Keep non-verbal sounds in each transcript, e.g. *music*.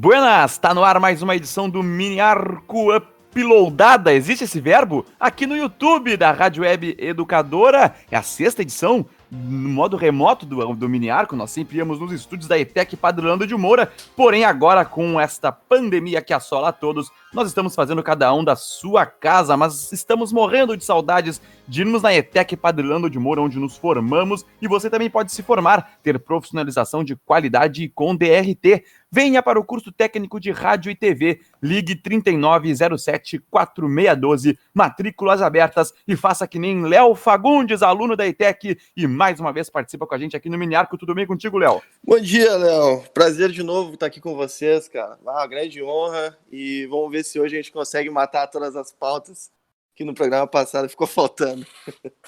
Buenas, está no ar mais uma edição do Mini Arco Uploadada. Existe esse verbo? Aqui no YouTube da Rádio Web Educadora. É a sexta edição no modo remoto do, do Mini Arco. Nós sempre íamos nos estúdios da ETEC Padrolando de Moura. Porém, agora com esta pandemia que assola a todos, nós estamos fazendo cada um da sua casa, mas estamos morrendo de saudades de irmos na ETEC Padrilando de Moura, onde nos formamos, e você também pode se formar, ter profissionalização de qualidade com DRT. Venha para o curso técnico de rádio e TV. Ligue 3907-4612, matrículas abertas e faça que nem Léo Fagundes, aluno da ETEC, e mais uma vez participa com a gente aqui no Miniarco. Tudo bem contigo, Léo? Bom dia, Léo. Prazer de novo estar aqui com vocês, cara. Ah, grande honra. E vamos ver se hoje a gente consegue matar todas as pautas que no programa passado ficou faltando.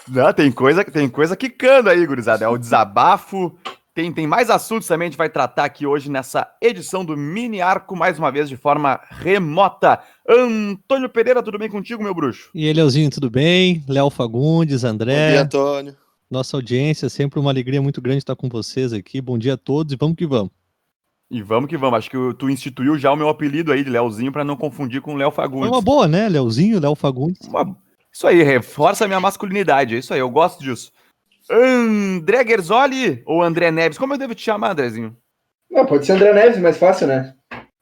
Não, tem coisa, tem coisa quicando aí, gurizada. É o desabafo, tem, tem mais assuntos também, a gente vai tratar aqui hoje nessa edição do Mini Arco, mais uma vez de forma remota. Antônio Pereira, tudo bem contigo, meu bruxo? E aí, Leozinho, tudo bem? Léo Fagundes, André. Bom dia, Antônio. Nossa audiência, sempre uma alegria muito grande estar com vocês aqui. Bom dia a todos e vamos que vamos. E vamos que vamos. Acho que tu instituiu já o meu apelido aí de Léozinho para não confundir com Léo Fagundes. É uma boa, né? Léozinho, Léo Fagundes. Uma... Isso aí, reforça a minha masculinidade. É isso aí, eu gosto disso. André Gerzoli ou André Neves? Como eu devo te chamar, Andrezinho? Não, pode ser André Neves, mais fácil, né?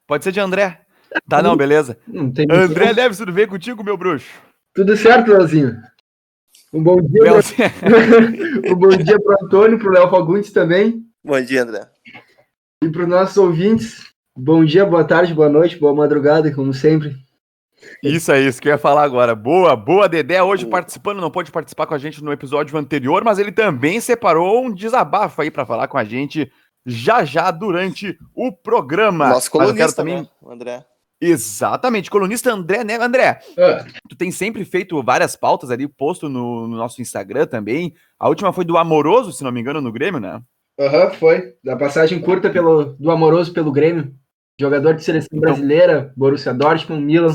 Pode ser de André. Tá, não, beleza. Não tem André Neves, tudo bem contigo, meu bruxo? Tudo certo, Leozinho. Um bom dia. Leozinho. *laughs* um bom dia pro Antônio, pro Léo Fagundes também. Bom dia, André. E para os nossos ouvintes, bom dia, boa tarde, boa noite, boa madrugada, como sempre. Isso é isso que eu ia falar agora. Boa, boa, Dedé, hoje participando, não pode participar com a gente no episódio anterior, mas ele também separou um desabafo aí para falar com a gente já já durante o programa. Nosso colunista também, né, André. Exatamente, colunista André, né? André, é. tu tem sempre feito várias pautas ali, posto no, no, nosso Instagram também. A última foi do Amoroso, se não me engano, no Grêmio, né? Aham, uhum, foi. Da passagem curta pelo, do Amoroso pelo Grêmio. Jogador de seleção então, brasileira, Borussia Dortmund, Milan.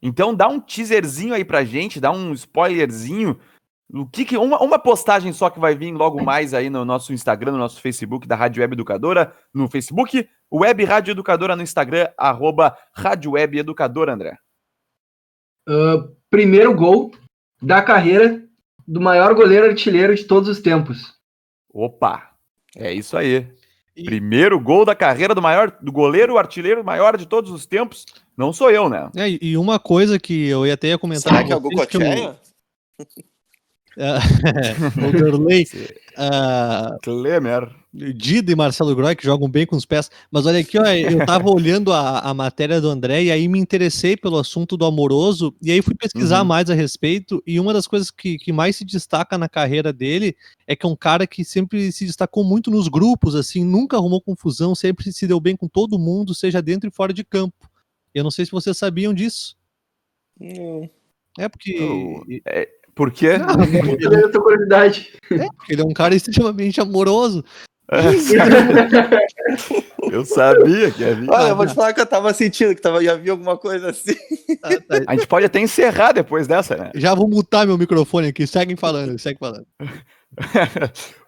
Então dá um teaserzinho aí pra gente, dá um spoilerzinho. O que, que uma, uma postagem só que vai vir logo mais aí no nosso Instagram, no nosso Facebook da Rádio Web Educadora, no Facebook, Web Rádio Educadora no Instagram, arroba Rádio Web Educadora, André. Uh, primeiro gol da carreira do maior goleiro artilheiro de todos os tempos. Opa, é isso aí. E... Primeiro gol da carreira do maior, do goleiro artilheiro maior de todos os tempos. Não sou eu, né? É, e uma coisa que eu ia até ia comentar. Será que é o? *laughs* *laughs* o Derlei. *laughs* uh, Klemer. Dida e Marcelo Groy, que jogam bem com os pés. Mas olha aqui, ó, eu tava olhando a, a matéria do André e aí me interessei pelo assunto do amoroso, e aí fui pesquisar uhum. mais a respeito, e uma das coisas que, que mais se destaca na carreira dele é que é um cara que sempre se destacou muito nos grupos, assim, nunca arrumou confusão, sempre se deu bem com todo mundo, seja dentro e fora de campo. Eu não sei se vocês sabiam disso. Não. É porque. Oh, é, por quê? Não, *laughs* eu tenho curiosidade. É, porque ele é um cara extremamente amoroso. *laughs* eu sabia que havia. Olha, eu vou te falar que eu tava sentindo que tava, ia vir alguma coisa assim. Ah, tá. *laughs* A gente pode até encerrar depois dessa, né? Já vou mutar meu microfone aqui. Seguem falando, segue falando.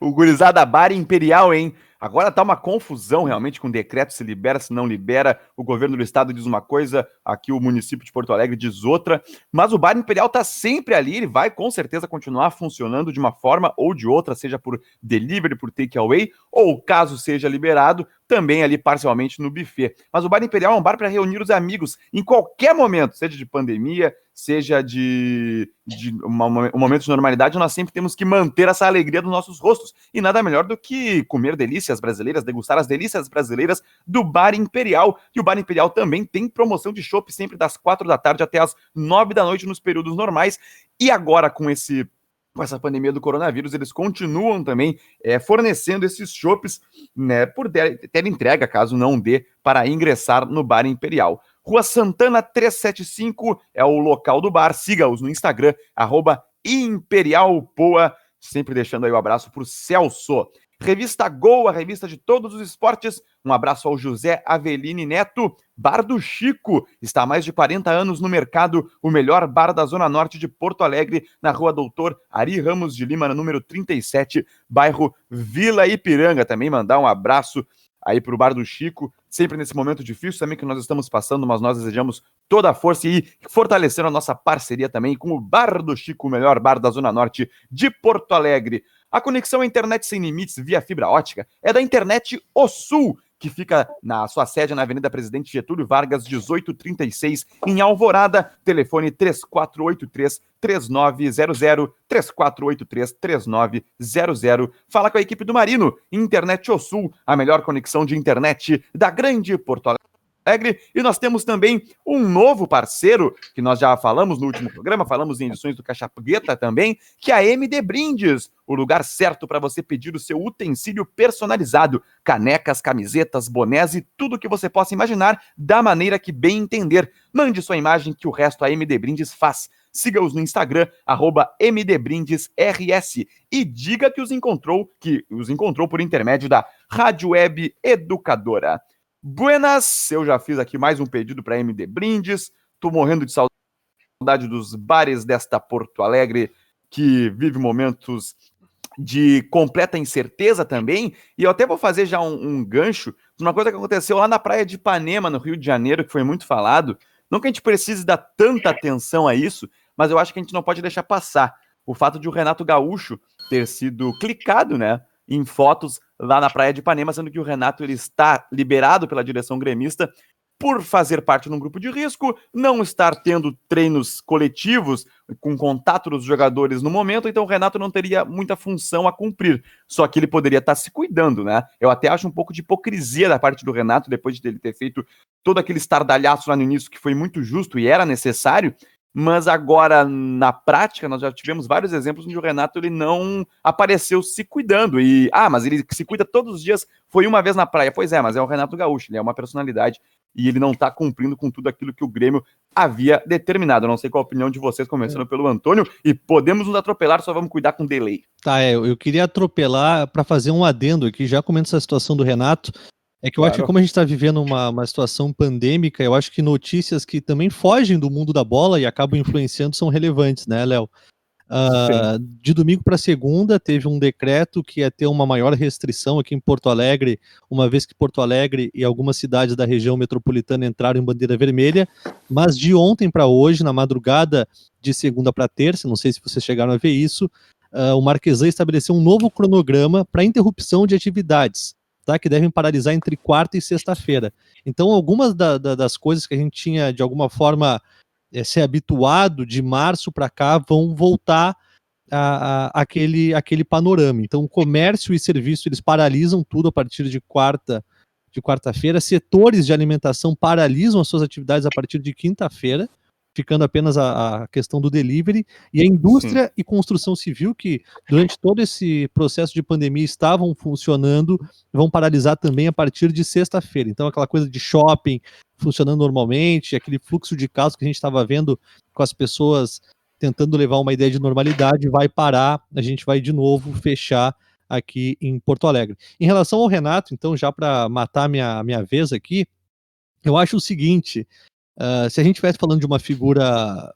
o gurizada Bar Imperial, hein? Agora tá uma confusão realmente com o decreto, se libera, se não libera. O governo do estado diz uma coisa, aqui o município de Porto Alegre diz outra. Mas o Bar Imperial tá sempre ali, ele vai com certeza continuar funcionando de uma forma ou de outra, seja por delivery, por takeaway, ou caso seja liberado, também ali parcialmente no buffet. Mas o Bar Imperial é um bar para reunir os amigos em qualquer momento, seja de pandemia, seja de, de uma, um momento de normalidade, nós sempre temos que manter essa alegria dos nossos rostos. E nada melhor do que comer delícias brasileiras, degustar as delícias brasileiras do Bar Imperial. E o Bar Imperial também tem promoção de chopp sempre das quatro da tarde até as nove da noite nos períodos normais. E agora com esse com essa pandemia do coronavírus, eles continuam também é, fornecendo esses chopps né, por ter entrega, caso não dê, para ingressar no Bar Imperial. Rua Santana 375 é o local do bar. Siga-os no Instagram, imperialpoa. Sempre deixando aí o um abraço para o Celso. Revista Gol, a revista de todos os esportes. Um abraço ao José Aveline Neto. Bar do Chico está há mais de 40 anos no mercado, o melhor bar da Zona Norte de Porto Alegre, na rua Doutor Ari Ramos de Lima, número 37, bairro Vila Ipiranga. Também mandar um abraço aí para o Bar do Chico, sempre nesse momento difícil também que nós estamos passando, mas nós desejamos toda a força e fortalecendo a nossa parceria também com o Bar do Chico, o melhor bar da Zona Norte de Porto Alegre. A conexão à internet sem limites via fibra ótica é da Internet O Sul, que fica na sua sede na Avenida Presidente Getúlio Vargas, 1836, em Alvorada. Telefone 3483 3900 3483 3900. Fala com a equipe do Marino, Internet O Sul, a melhor conexão de internet da grande Porto Alegre. Alegre. E nós temos também um novo parceiro, que nós já falamos no último programa, falamos em edições do Caixa também, que é a MD Brindes, o lugar certo para você pedir o seu utensílio personalizado, canecas, camisetas, bonés e tudo que você possa imaginar da maneira que bem entender. Mande sua imagem que o resto a MD Brindes faz. Siga-os no Instagram, MDBrindesRS e diga que os encontrou, que os encontrou por intermédio da Rádio Web Educadora. Buenas, eu já fiz aqui mais um pedido para MD Brindes. Tô morrendo de saudade dos bares desta Porto Alegre que vive momentos de completa incerteza também. E eu até vou fazer já um, um gancho de uma coisa que aconteceu lá na praia de Ipanema, no Rio de Janeiro, que foi muito falado. Não que a gente precise dar tanta atenção a isso, mas eu acho que a gente não pode deixar passar o fato de o Renato Gaúcho ter sido clicado, né? em fotos lá na praia de Ipanema, sendo que o Renato ele está liberado pela direção gremista por fazer parte de um grupo de risco, não estar tendo treinos coletivos com contato dos jogadores no momento, então o Renato não teria muita função a cumprir. Só que ele poderia estar se cuidando, né? Eu até acho um pouco de hipocrisia da parte do Renato, depois de ele ter feito todo aquele estardalhaço lá no início, que foi muito justo e era necessário, mas agora na prática nós já tivemos vários exemplos onde o Renato ele não apareceu se cuidando e ah, mas ele se cuida todos os dias, foi uma vez na praia. Pois é, mas é o Renato Gaúcho, ele é uma personalidade e ele não está cumprindo com tudo aquilo que o Grêmio havia determinado. Eu não sei qual a opinião de vocês, começando é. pelo Antônio, e podemos nos atropelar, só vamos cuidar com delay. Tá, é, eu queria atropelar para fazer um adendo aqui, já comendo essa situação do Renato. É que eu claro. acho que como a gente está vivendo uma, uma situação pandêmica, eu acho que notícias que também fogem do mundo da bola e acabam influenciando são relevantes, né, Léo? Uh, de domingo para segunda teve um decreto que ia ter uma maior restrição aqui em Porto Alegre, uma vez que Porto Alegre e algumas cidades da região metropolitana entraram em bandeira vermelha, mas de ontem para hoje, na madrugada de segunda para terça, não sei se vocês chegaram a ver isso, uh, o Marquesan estabeleceu um novo cronograma para interrupção de atividades tá? Que devem paralisar entre quarta e sexta-feira. Então, algumas da, da, das coisas que a gente tinha de alguma forma é, se habituado de março para cá vão voltar a, a, aquele, aquele panorama. Então, comércio e serviço eles paralisam tudo a partir de quarta de quarta-feira. Setores de alimentação paralisam as suas atividades a partir de quinta-feira ficando apenas a, a, questão do delivery, e a indústria Sim. e construção civil, que durante todo esse processo de pandemia estavam funcionando, vão paralisar também a partir de sexta-feira. Então, aquela coisa de shopping funcionando normalmente, aquele fluxo de casos que a gente estava vendo com as pessoas tentando levar uma ideia de normalidade, vai parar, a gente vai de novo fechar aqui em Porto Alegre. Em relação ao Renato, então, já para matar minha, minha vez aqui, eu acho o seguinte: Uh, se a gente estivesse falando de uma figura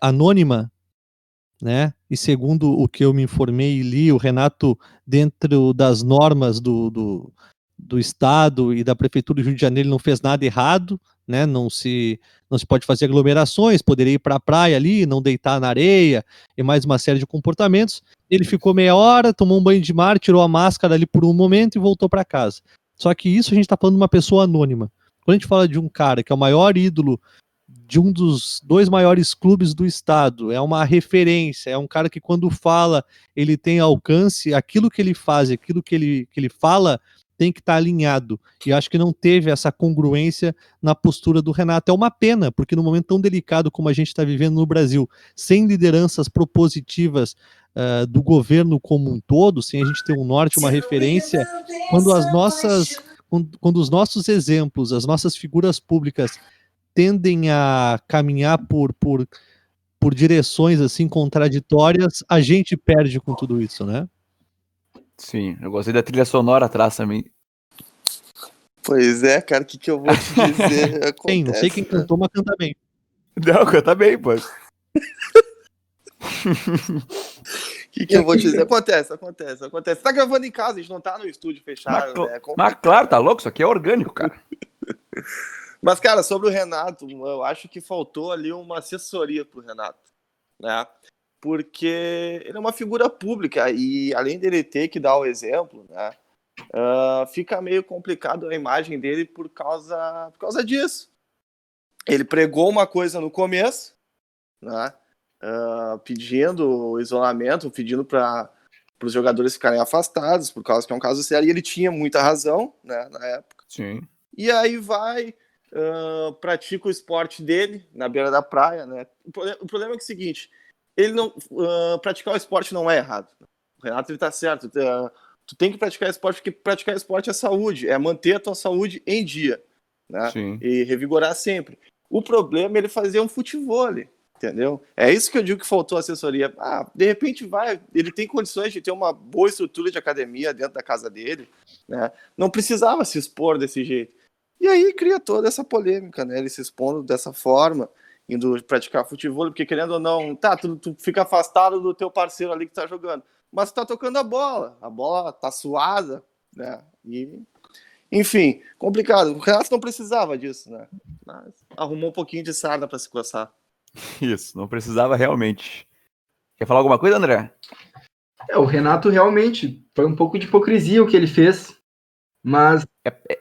anônima, né? E segundo o que eu me informei e li, o Renato, dentro das normas do, do, do Estado e da Prefeitura do Rio de Janeiro, não fez nada errado, né? Não se, não se pode fazer aglomerações, poderia ir para a praia ali, não deitar na areia e mais uma série de comportamentos. Ele ficou meia hora, tomou um banho de mar, tirou a máscara ali por um momento e voltou para casa. Só que isso a gente está falando de uma pessoa anônima. Quando a gente fala de um cara que é o maior ídolo de um dos dois maiores clubes do estado, é uma referência, é um cara que quando fala, ele tem alcance, aquilo que ele faz, aquilo que ele, que ele fala, tem que estar tá alinhado. E acho que não teve essa congruência na postura do Renato. É uma pena, porque no momento tão delicado como a gente está vivendo no Brasil, sem lideranças propositivas uh, do governo como um todo, sem a gente ter um norte, uma referência, quando as nossas quando, quando os nossos exemplos, as nossas figuras públicas tendem a caminhar por, por, por direções assim contraditórias, a gente perde com tudo isso, né? Sim, eu gostei da trilha sonora atrás também. Pois é, cara, o que, que eu vou te dizer? *laughs* Tem, não sei quem cantou, mas canta bem. Não, canta bem, pô. *laughs* O que, que, eu vou te dizer? *laughs* Acontece, acontece, acontece. Você tá gravando em casa, a gente não tá no estúdio fechado. Mas, né? mas claro, tá louco? Isso aqui é orgânico, cara. *laughs* mas, cara, sobre o Renato, eu acho que faltou ali uma assessoria pro Renato, né? Porque ele é uma figura pública e além dele ter que dar o exemplo, né? Uh, fica meio complicado a imagem dele por causa, por causa disso. Ele pregou uma coisa no começo, né? Uh, pedindo isolamento, pedindo para os jogadores ficarem afastados, por causa que é um caso sério, e ele tinha muita razão né, na época. Sim. E aí vai, uh, pratica o esporte dele na beira da praia. Né? O, problema, o problema é, que é o seguinte: ele não, uh, praticar o esporte não é errado. O Renato está certo. Uh, tu tem que praticar esporte, porque praticar esporte é saúde, é manter a tua saúde em dia. Né? Sim. E revigorar sempre. O problema é ele fazer um futebol. Entendeu? É isso que eu digo que faltou assessoria. Ah, de repente vai, ele tem condições de ter uma boa estrutura de academia dentro da casa dele, né? Não precisava se expor desse jeito. E aí cria toda essa polêmica, né? Ele se expondo dessa forma, indo praticar futebol, porque querendo ou não, tá, tu, tu fica afastado do teu parceiro ali que tá jogando, mas tu tá tocando a bola, a bola tá suada, né? E enfim, complicado. O Renato não precisava disso, né? Mas arrumou um pouquinho de sarna para se coçar. *laughs* Isso, não precisava realmente. Quer falar alguma coisa, André? É, o Renato realmente foi um pouco de hipocrisia o que ele fez, mas é, é...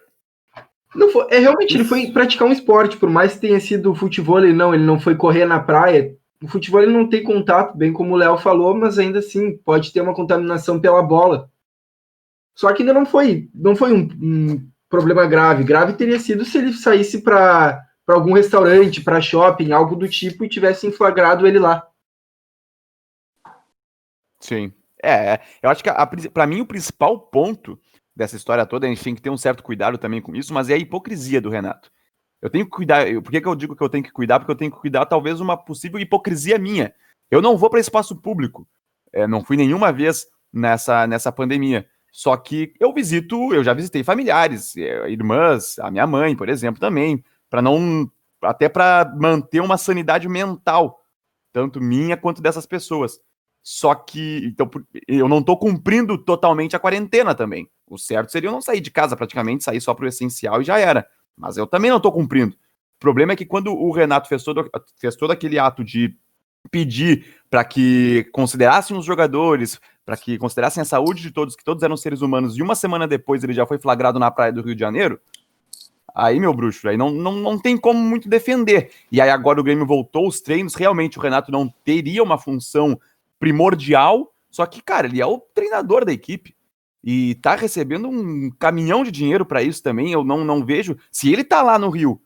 não foi, é realmente ele foi praticar um esporte, por mais que tenha sido futebol, ele não, ele não foi correr na praia. O futebol ele não tem contato, bem como o Léo falou, mas ainda assim pode ter uma contaminação pela bola. Só que ainda não foi, não foi um, um problema grave. Grave teria sido se ele saísse para para algum restaurante, para shopping, algo do tipo, e tivesse flagrado ele lá. Sim. É, eu acho que para mim o principal ponto dessa história toda, a gente tem que ter um certo cuidado também com isso, mas é a hipocrisia do Renato. Eu tenho que cuidar. Por que, que eu digo que eu tenho que cuidar? Porque eu tenho que cuidar, talvez, uma possível hipocrisia minha. Eu não vou para espaço público. É, não fui nenhuma vez nessa, nessa pandemia. Só que eu visito, eu já visitei familiares, é, irmãs, a minha mãe, por exemplo, também para não até para manter uma sanidade mental, tanto minha quanto dessas pessoas. Só que então eu não estou cumprindo totalmente a quarentena também. O certo seria eu não sair de casa praticamente, sair só para o essencial e já era. Mas eu também não estou cumprindo. O problema é que quando o Renato fez todo, fez todo aquele ato de pedir para que considerassem os jogadores, para que considerassem a saúde de todos, que todos eram seres humanos, e uma semana depois ele já foi flagrado na praia do Rio de Janeiro, Aí, meu bruxo, aí não, não, não tem como muito defender. E aí agora o Grêmio voltou os treinos, realmente o Renato não teria uma função primordial, só que, cara, ele é o treinador da equipe. E tá recebendo um caminhão de dinheiro para isso também. Eu não, não vejo. Se ele tá lá no Rio,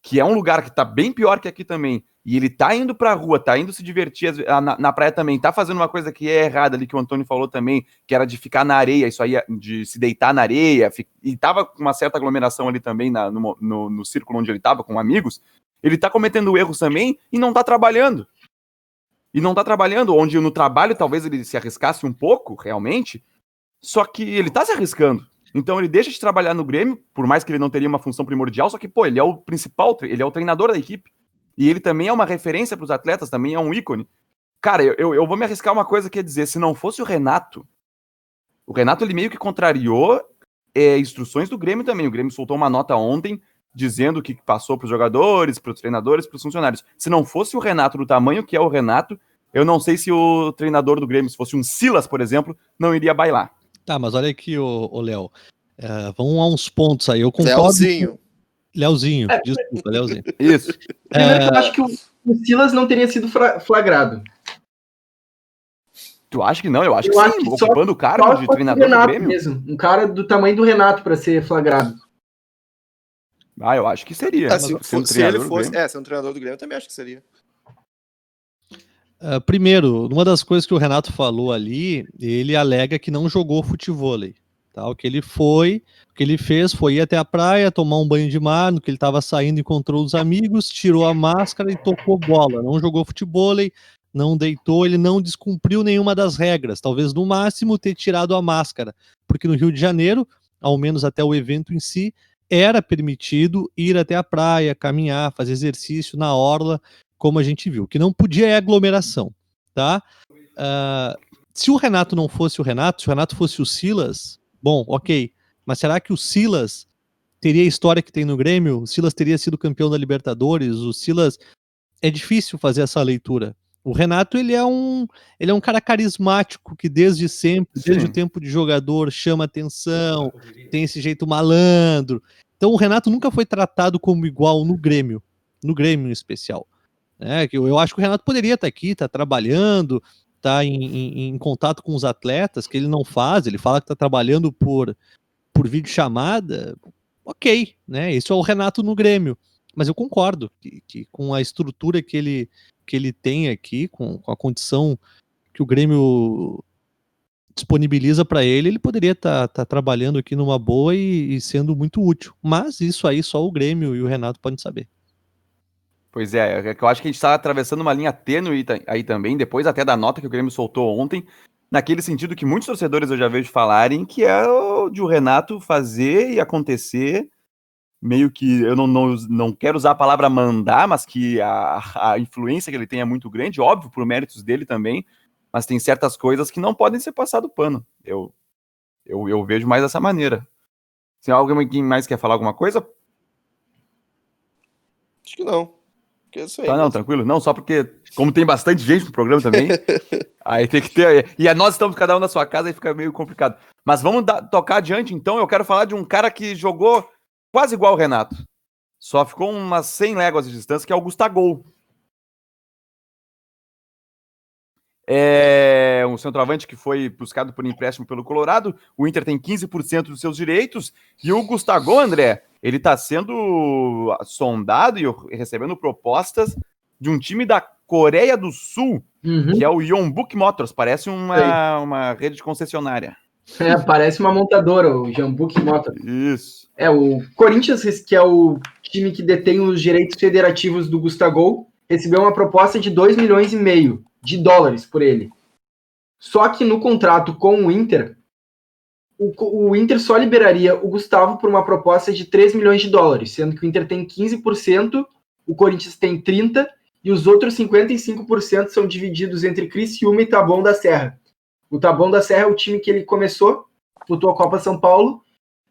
que é um lugar que tá bem pior que aqui também, e ele tá indo pra rua, tá indo se divertir na, na, praia também, tá fazendo uma coisa que é errada ali, que o Antônio falou também, que era de ficar na areia, isso aí, de se deitar na areia, e tava com uma certa aglomeração ali também na, no, no, no círculo onde ele tava, com amigos, ele tá cometendo erros também e não tá trabalhando. E não tá trabalhando, onde no trabalho talvez ele se arriscasse um pouco, realmente, só que ele tá se arriscando. Então ele deixa de trabalhar no Grêmio, por mais que ele não teria uma função primordial, só que, pô, ele é o principal, ele é o treinador da equipe. E ele também é uma referência para os atletas, também é um ícone. Cara, eu, eu vou me arriscar uma coisa que é dizer, se não fosse o Renato, o Renato ele meio que contrariou é, instruções do Grêmio também. O Grêmio soltou uma nota ontem dizendo o que passou para os jogadores, para os treinadores, para os funcionários. Se não fosse o Renato do tamanho que é o Renato, eu não sei se o treinador do Grêmio, se fosse um Silas, por exemplo, não iria bailar. Tá, mas olha aqui, o Léo. É, vamos a uns pontos aí. Eu concordo. Leozinho. Leozinho, é, desculpa, Leozinho. *laughs* Isso. Primeiro, é... eu acho que o, o, Silas não teria sido flagrado. Tu acha que não? Eu acho eu que acho sim, que ocupando só, o cargo de treinador do Grêmio. Mesmo, um cara do tamanho do Renato para ser flagrado. Ah, eu acho que seria. Ah, se, se, se ele fosse, é, ser um treinador do Grêmio, eu também acho que seria. Uh, primeiro, uma das coisas que o Renato falou ali, ele alega que não jogou futebol. Tá? O que ele foi, o que ele fez foi ir até a praia, tomar um banho de mar, no que ele estava saindo, encontrou os amigos, tirou a máscara e tocou bola. Não jogou futebol, não deitou, ele não descumpriu nenhuma das regras. Talvez no máximo ter tirado a máscara, porque no Rio de Janeiro, ao menos até o evento em si, era permitido ir até a praia, caminhar, fazer exercício na orla, como a gente viu. O que não podia é aglomeração, tá? Uh, se o Renato não fosse o Renato, se o Renato fosse o Silas, bom, ok. Mas será que o Silas teria a história que tem no Grêmio? O Silas teria sido campeão da Libertadores? O Silas. É difícil fazer essa leitura. O Renato, ele é um, ele é um cara carismático que desde sempre, Sim. desde o tempo de jogador, chama atenção, tem esse jeito malandro. Então o Renato nunca foi tratado como igual no Grêmio, no Grêmio em especial. É, eu, eu acho que o Renato poderia estar aqui, estar tá trabalhando, tá em, em, em, contato com os atletas, que ele não faz, ele fala que está trabalhando por, por vídeo chamada. Ok, né? Isso é o Renato no Grêmio. Mas eu concordo que, que com a estrutura que ele, que ele tem aqui, com, com a condição que o Grêmio disponibiliza para ele, ele poderia estar tá, tá trabalhando aqui numa boa e, e, sendo muito útil. Mas isso aí só o Grêmio e o Renato podem saber. Pois é, é eu acho que a gente está atravessando uma linha tênue aí também, depois até da nota que o Grêmio soltou ontem, naquele sentido que muitos torcedores eu já vejo falarem, que é o de o Renato fazer e acontecer meio que eu não, não, não quero usar a palavra mandar, mas que a, a influência que ele tem é muito grande, óbvio, por méritos dele também, mas tem certas coisas que não podem ser passado pano. Eu, eu, eu vejo mais dessa maneira. Se alguém mais quer falar alguma coisa? Acho que não. Que é isso aí, tá, não, tranquilo. Não, só porque, como tem bastante gente no programa também, *laughs* aí tem que ter. E nós estamos cada um na sua casa e fica meio complicado. Mas vamos dar, tocar adiante, então. Eu quero falar de um cara que jogou quase igual o Renato. Só ficou umas 100 léguas de distância, que é o Gustavo. É um centroavante que foi buscado por empréstimo pelo Colorado. O Inter tem 15% dos seus direitos. E o Gustavo, André, ele está sendo sondado e recebendo propostas de um time da Coreia do Sul, uhum. que é o Yonbuk Motors. Parece uma, uma rede de concessionária. É, parece uma montadora, o Yonbuk Motors. Isso. É, o Corinthians, que é o time que detém os direitos federativos do Gustavo, recebeu uma proposta de 2 milhões e meio de dólares por ele. Só que no contrato com o Inter, o, o, Inter só liberaria o Gustavo por uma proposta de 3 milhões de dólares, sendo que o Inter tem 15%, o Corinthians tem 30% e os outros 55% são divididos entre Criciúma e Taboão da Serra. O Taboão da Serra é o time que ele começou, lutou a Copa São Paulo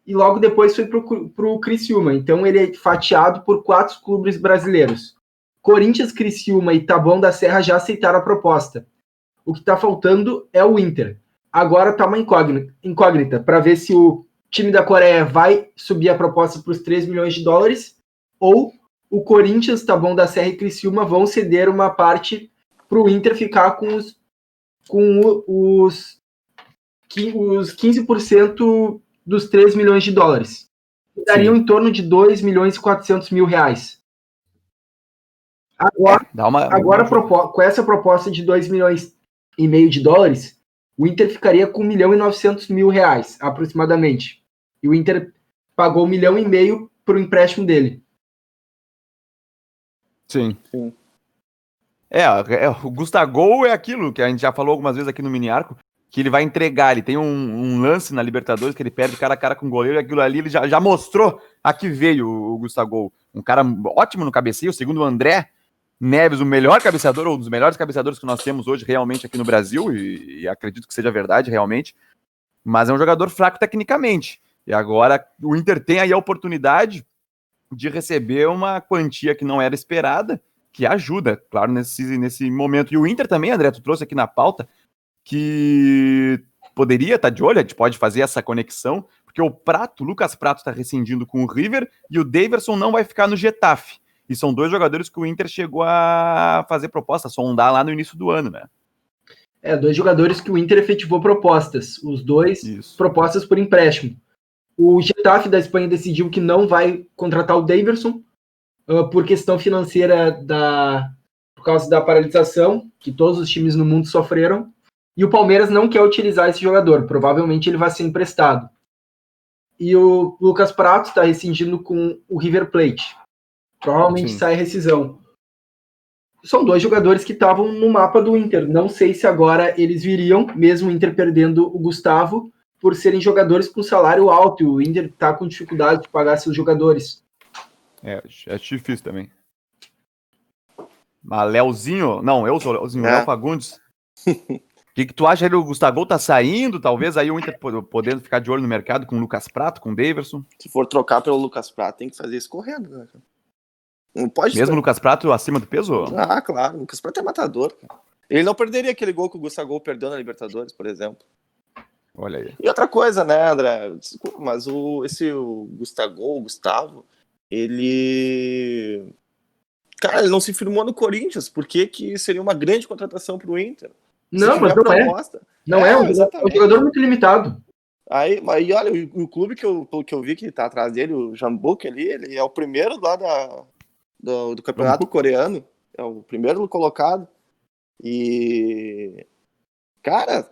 e logo depois foi para o Criciúma. Então ele é fatiado por quatro clubes brasileiros. Corinthians, Criciúma e Taboão da Serra já aceitaram a proposta. O que está faltando é o Inter. Agora está uma incógnita para ver se o time da Coreia vai subir a proposta para os 3 milhões de dólares ou o Corinthians, Taboão da Serra e Criciúma vão ceder uma parte para o Inter ficar com os, com os, os 15% dos 3 milhões de dólares. Dariam em torno de 2 milhões e 400 mil reais. Agora, uma, agora com essa proposta de 2 milhões e meio de dólares, o Inter ficaria com 1 milhão e 900 mil reais, aproximadamente. E o Inter pagou 1 milhão e meio para o empréstimo dele. Sim. Sim. É, é, o Gustavo é aquilo que a gente já falou algumas vezes aqui no Mini Arco, que ele vai entregar. Ele tem um, um, lance na Libertadores que ele perde cara a cara com o goleiro, e aquilo ali ele já, já mostrou a que veio o, o Gustavo. Um cara ótimo no cabeceio, segundo o André, Neves, o melhor cabeceador, ou um dos melhores cabeceadores que nós temos hoje realmente aqui no Brasil, e, e, acredito que seja verdade realmente, mas é um jogador fraco tecnicamente. E agora o Inter tem aí a oportunidade de receber uma quantia que não era esperada, que ajuda, claro, nesse, nesse momento. E o Inter também, André, tu trouxe aqui na pauta, que poderia estar tá de olho, a gente pode fazer essa conexão, porque o Prato, Lucas Prato está rescindindo com o River e o Daverson não vai ficar no Getafe. E são dois jogadores que o Inter chegou a fazer proposta, sondar lá no início do ano, né? É, dois jogadores que o Inter efetivou propostas. Os dois Isso. propostas por empréstimo. O Getafe da Espanha decidiu que não vai contratar o Daverson uh, por questão financeira da por causa da paralisação que todos os times no mundo sofreram. E o Palmeiras não quer utilizar esse jogador. Provavelmente ele vai ser emprestado. E o Lucas Prato está rescindindo com o River Plate. Provavelmente Sim. sai rescisão. São dois jogadores que estavam no mapa do Inter. Não sei se agora eles viriam, mesmo o Inter perdendo o Gustavo, por serem jogadores com salário alto. E o Inter está com dificuldade de pagar seus jogadores. É, é difícil também. Mas Léozinho, não, eu sou Léozinho, é. Léo Fagundes. O que, que tu acha aí? O Gustavo tá saindo, talvez aí o Inter podendo ficar de olho no mercado com o Lucas Prato, com o Daverson? Se for trocar pelo Lucas Prato, tem que fazer isso correndo, né? Não pode Mesmo o Lucas Prato acima do peso? Ah, claro. O Lucas Prato é matador. Ele não perderia aquele gol que o Gustavo perdeu na Libertadores, por exemplo. Olha aí. E outra coisa, né, André? Desculpa, mas o, esse o Gustavo, o Gustavo, ele. Cara, ele não se firmou no Corinthians, porque que seria uma grande contratação para o Inter. Não, mas não proposta. é. Não é, é um, é um jogador muito limitado. Aí, aí olha, o, o, clube que eu, que eu vi que tá atrás dele, o Jambuk ali, ele é o primeiro lá da, do, do campeonato coreano. É o primeiro colocado. E. Cara,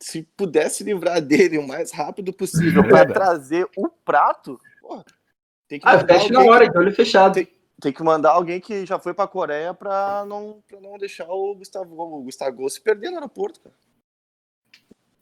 se pudesse livrar dele o mais rápido possível para trazer o prato, porra, tem que ah, fecha na hora, de olho fechado. Tem, tem, que mandar alguém que já foi para a Coreia para não, pra não deixar o Gustavo, o Gustavo se perder no aeroporto, cara.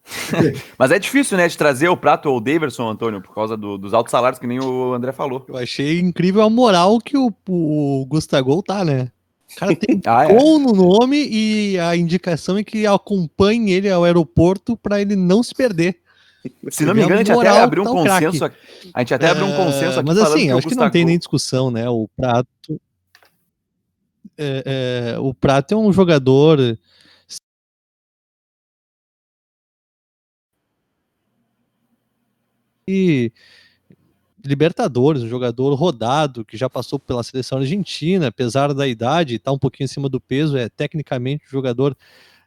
*laughs* Mas é difícil, né, de trazer o prato ou o Daverson, Antônio, por causa do, dos altos salários que nem o André falou. Eu achei incrível a moral que o, o Gustavo tá, né? O cara tem *laughs* ah, é. no nome e a indicação é que acompanhe ele ao aeroporto para ele não se perder. Se não me engano, a gente até abriu um tá consenso. A gente até abriu um consenso aqui. Mas assim, acho que, que não tem nem discussão, né? O Prato. É, é, o Prato é um jogador. E Libertadores, um jogador rodado, que já passou pela seleção argentina, apesar da idade, está um pouquinho acima do peso, é tecnicamente um jogador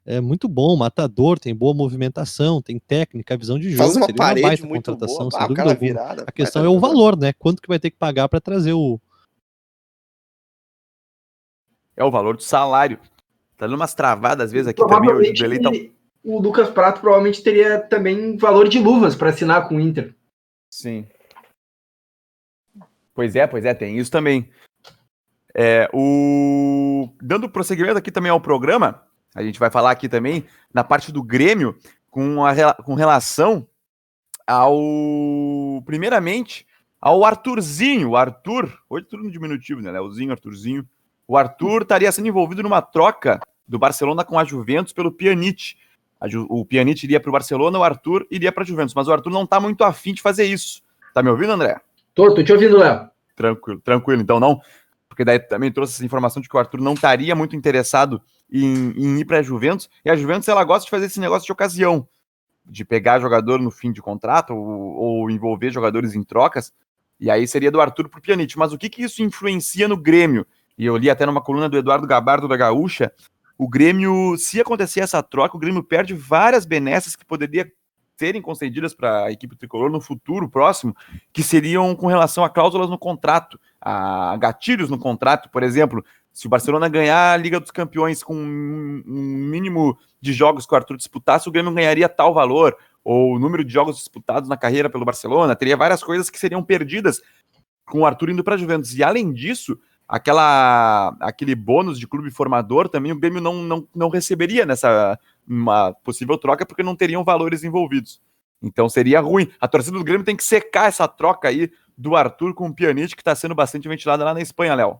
é, muito bom, matador, tem boa movimentação, tem técnica, visão de jogo, Faz uma seria uma baita contratação, boa. sem ah, dúvida virada, A questão é o valor, né? Quanto que vai ter que pagar para trazer o... É o valor do salário. Tá dando umas travadas às vezes aqui também. O, o Lucas Prato provavelmente teria também valor de luvas para assinar com o Inter. Sim. Pois é, pois é, tem isso também. É, o... Dando prosseguimento aqui também ao programa, a gente vai falar aqui também na parte do Grêmio com, a, com relação ao. Primeiramente, ao Arthurzinho. O Arthur, hoje tudo no diminutivo, né? Leozinho, Arthurzinho. O Arthur estaria sendo envolvido numa troca do Barcelona com a Juventus pelo Pjanic. O Pjanic iria para o Barcelona, o Arthur iria para a Juventus, mas o Arthur não está muito afim de fazer isso. Tá me ouvindo, André? Tô, tô te ouvindo, Léo. Tranquilo, tranquilo, então não. Porque daí também trouxe essa informação de que o Arthur não estaria muito interessado em, em ir para a Juventus. E a Juventus ela gosta de fazer esse negócio de ocasião, de pegar jogador no fim de contrato ou, ou envolver jogadores em trocas. E aí seria do Arthur para o Pjanic. Mas o que, que isso influencia no Grêmio? E eu li até numa coluna do Eduardo Gabardo da Gaúcha. O Grêmio, se acontecer essa troca, o Grêmio perde várias benesses que poderia serem concedidas para a equipe tricolor no futuro próximo, que seriam com relação a cláusulas no contrato, a gatilhos no contrato, por exemplo, se o Barcelona ganhar a Liga dos Campeões com um mínimo de jogos que o Arthur disputasse, o Grêmio ganharia tal valor, ou o número de jogos disputados na carreira pelo Barcelona, teria várias coisas que seriam perdidas com o Arthur indo para a Juventus. E além disso, aquela aquele bônus de clube formador também o Grêmio não, não, não receberia nessa uma possível troca porque não teriam valores envolvidos. Então seria ruim. A torcida do Grêmio tem que secar essa troca aí do Arthur com o Pjanic, que está sendo bastante ventilada lá na Espanha, Léo.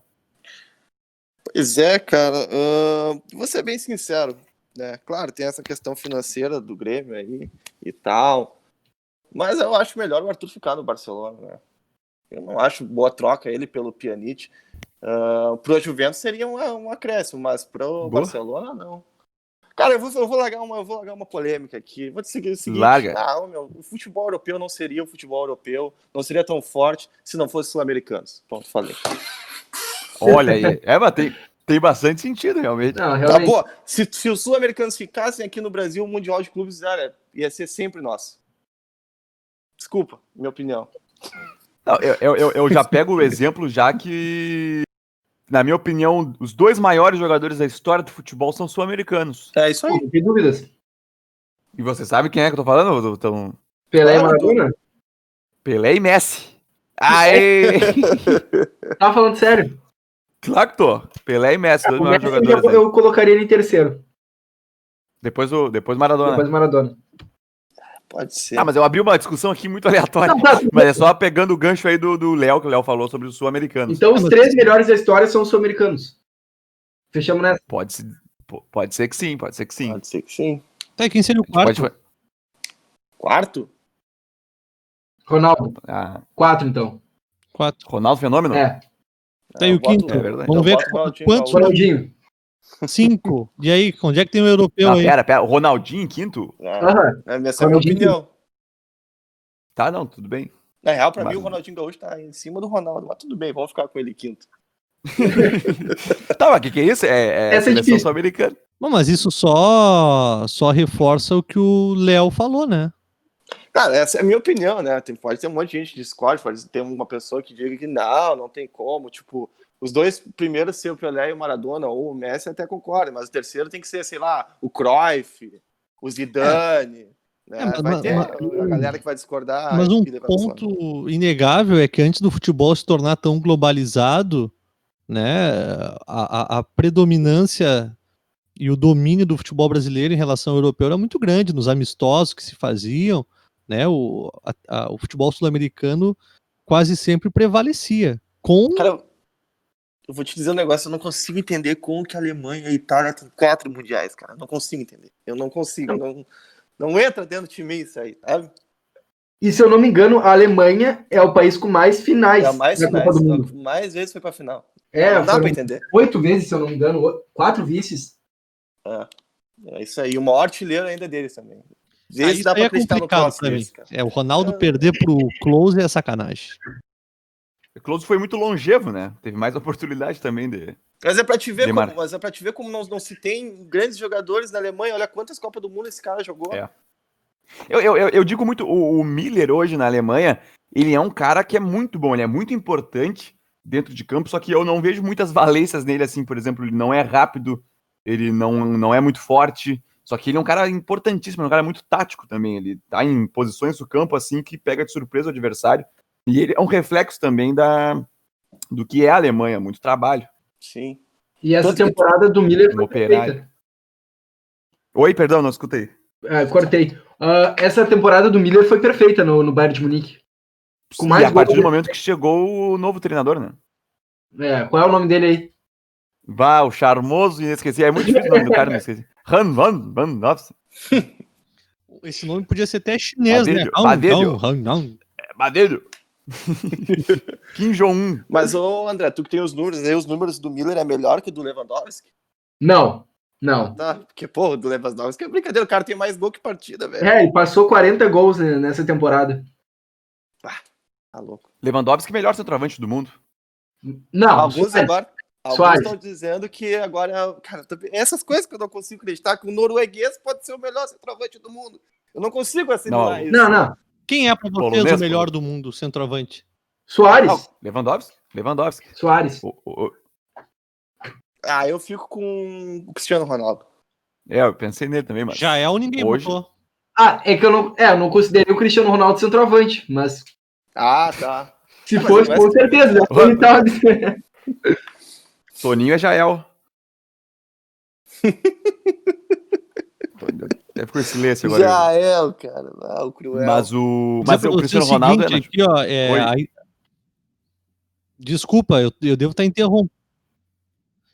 Pois é, cara. Uh, vou ser bem sincero. Né? Claro, tem essa questão financeira do Grêmio aí e tal. Mas eu acho melhor o Arthur ficar no Barcelona. Né? Eu não acho boa troca ele pelo Pjanic. Uh, pro Juventus seria um, um acréscimo, mas pro boa. Barcelona não. Cara, eu vou, eu vou, largar uma, eu vou largar uma polêmica aqui. Vou te seguir o seguinte. Larga. Ah, meu, o futebol europeu não seria o futebol europeu, não seria tão forte se não fosse sul-americanos. Pronto, falei. Olha aí. É, mas tem, tem bastante sentido, realmente. Não, tá realmente. Tá, boa. Se, se os sul-americanos ficassem aqui no Brasil, o Mundial de Clubes era, ia ser sempre nosso. Desculpa, minha opinião. Não, eu, eu, eu já pego o exemplo já que na minha opinião, os dois maiores jogadores da história do futebol são sul-americanos. É isso aí. Não tem dúvidas. E você sabe quem é que eu tô falando? Então... Pelé e Maradona? Pelé e Messi. Aê! *laughs* Tava falando sério? Claro que tô. Pelé e Messi, dois maiores jogadores. Eu, eu, colocaria ele em terceiro. Depois o depois Maradona. Depois Maradona. Pode ser. Ah, mas eu abri uma discussão aqui muito aleatória. Não, tá, mas é só pegando o gancho aí do Léo, que o Léo falou sobre os sul-americanos. Então os três melhores da história são os sul-americanos. Fechamos nessa. Pode, pode ser que sim, pode ser que sim. Pode ser que sim. Tá, quem seria o quarto? Pode... Quarto? Ronaldo. Ah. Quatro, então. Quatro. Ronaldo Fenômeno? É. Tá aí o quinto. É verdade. Vamos ver quantos. Ronaldinho. Cinco. E aí, onde é que tem o um europeu não, aí? Pera, pera. O Ronaldinho em quinto? É, é minha segunda opinião. Tá, não, tudo bem. Na real, pra mas... mim, o Ronaldinho Gaúcho tá em cima do Ronaldo, mas tudo bem, vamos ficar com ele quinto. *laughs* tá, mas o que, que é isso? É, é Essa seleção é sul-americana. Mas isso só, só reforça o que o Léo falou, né? Cara, essa é a minha opinião, né? Tem, pode ter um monte de gente que discorde, pode ter uma pessoa que diga que não, não tem como. Tipo, os dois primeiros ser o Pelé e o Maradona, ou o Messi até concorda, mas o terceiro tem que ser, sei lá, o Cruyff, o Zidane. É. Né? É, vai ter a galera que vai discordar. Mas um ponto inegável é que antes do futebol se tornar tão globalizado, né, a, a, a predominância e o domínio do futebol brasileiro em relação ao europeu era muito grande nos amistosos que se faziam, né? O, a, a, o futebol sul-americano quase sempre prevalecia. Com... Cara, eu vou te dizer um negócio, eu não consigo entender como que a Alemanha e a Itália têm quatro mundiais, cara. Não consigo entender. Eu não consigo. Não, não entra dentro do time isso aí, sabe? E se eu não me engano, a Alemanha é o país com mais finais é mais finais, Copa do Mundo. Mais vezes foi pra final. É, não dá pra entender. Oito vezes, se eu não me engano, quatro vices. É, é isso aí. O maior artilheiro ainda é deles também. Vezes dá pra é acreditar no Close. É, o Ronaldo é... perder pro Close é sacanagem. O Close foi muito longevo, né? Teve mais *laughs* oportunidade também de. Mas é pra te ver, como, mas é pra te ver como não, não se tem grandes jogadores na Alemanha. Olha quantas Copas do Mundo esse cara jogou. É. Eu, eu, eu digo muito, o, o Miller hoje na Alemanha, ele é um cara que é muito bom, ele é muito importante dentro de campo, só que eu não vejo muitas *laughs* valências nele, assim, por exemplo, ele não é rápido, ele não, não é muito forte, só que ele é um cara importantíssimo, é um cara muito tático também, ele tá em posições do campo, assim, que pega de surpresa o adversário, e ele é um reflexo também da, do que é a Alemanha, muito trabalho. Sim. E essa Tanto temporada do Miller foi perfeita. Oi, perdão, não escutei. É, cortei. Uh, essa temporada do Miller foi perfeita no, no Bayern de Munique. Com mais e a partir do momento que chegou o novo treinador, né? É, qual é o nome dele aí? Vá, o charmoso e esqueci. É muito difícil o nome do cara, não esqueci. Han Van Van Nossa. Esse nome podia ser até chinês, Badelho, né? Badelho. Han, Han, É, Badelho. *laughs* Kim Jong-un. Mas, ô André, tu que tem os números aí, os números do Miller é melhor que o do Lewandowski? Não, não. Tá, porque, pô, do Lewandowski é brincadeira, o cara tem mais gol que partida, velho. É, ele passou 40 gols nessa temporada. Ah, tá louco. Lewandowski é o melhor centroavante do mundo. Não, alguns agora. Alguns estão dizendo que agora, cara, essas coisas que eu não consigo acreditar, que o norueguês pode ser o melhor centroavante do mundo. Eu não consigo assimilar não. isso. Não, não. Quem é para vocês o melhor do mundo, centroavante? Soares. Lewandowski? Lewandowski. Soares. O, o, ah, eu fico com o Cristiano Ronaldo. É, eu pensei nele também, mas. Já é o ninguém hoje... botou. Ah, é que eu não, é, eu não considerei o Cristiano Ronaldo centroavante, mas. Ah, tá. Se mas fosse, com certeza. Ele tava... Toninho é Jael. *laughs* Deve com esse silêncio agora. Jael, cara. Ah, o cruel. Mas o, mas o Cristiano Ronaldo é. Aqui, ó, é aí... Desculpa, eu, eu devo estar interrompendo.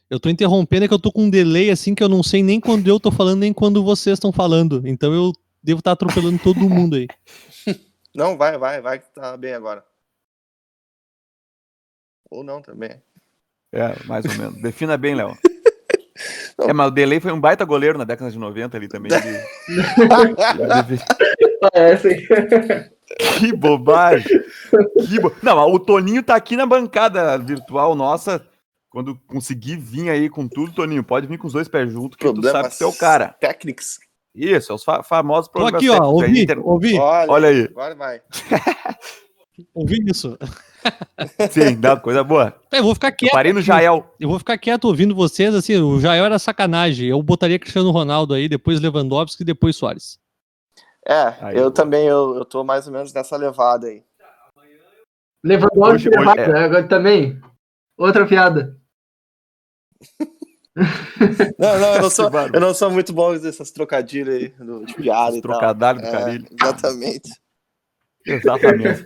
Eu tô interrompendo é que eu tô com um delay assim que eu não sei nem quando eu tô falando, nem quando vocês estão falando. Então eu devo estar atropelando todo mundo aí. *laughs* Não, vai, vai, vai que tá bem agora. Ou não também. É, mais ou menos. Defina bem, Léo. É, mas o Delay foi um baita goleiro na década de 90 ali também. é. Que bobagem! Que bo... Não, o Toninho tá aqui na bancada virtual nossa. Quando conseguir vir aí com tudo, Toninho, pode vir com os dois pés juntos, que problemas tu sabe que é o cara. Técnicos. Isso, é os fa famosos problemas Tô aqui, ó, ouvi, inter... ouvi. Olha, Olha aí. Agora vai. ouvi isso. *laughs* Sim, dá coisa boa. Eu vou ficar quieto. Eu parei no Jael. Eu vou ficar quieto ouvindo vocês, assim, o Jael era sacanagem. Eu botaria Cristiano Ronaldo aí, depois Lewandowski e depois Soares. É, aí, eu também, eu, eu tô mais ou menos nessa levada aí. Lewandowski hoje, hoje, é. Né? agora também. Outra piada. *laughs* Não, não, eu não *laughs* sou, eu não sou muito bom nessas trocadilhas aí, do, de piada Esse e trocadilho do é, carilho. Exatamente. Exatamente.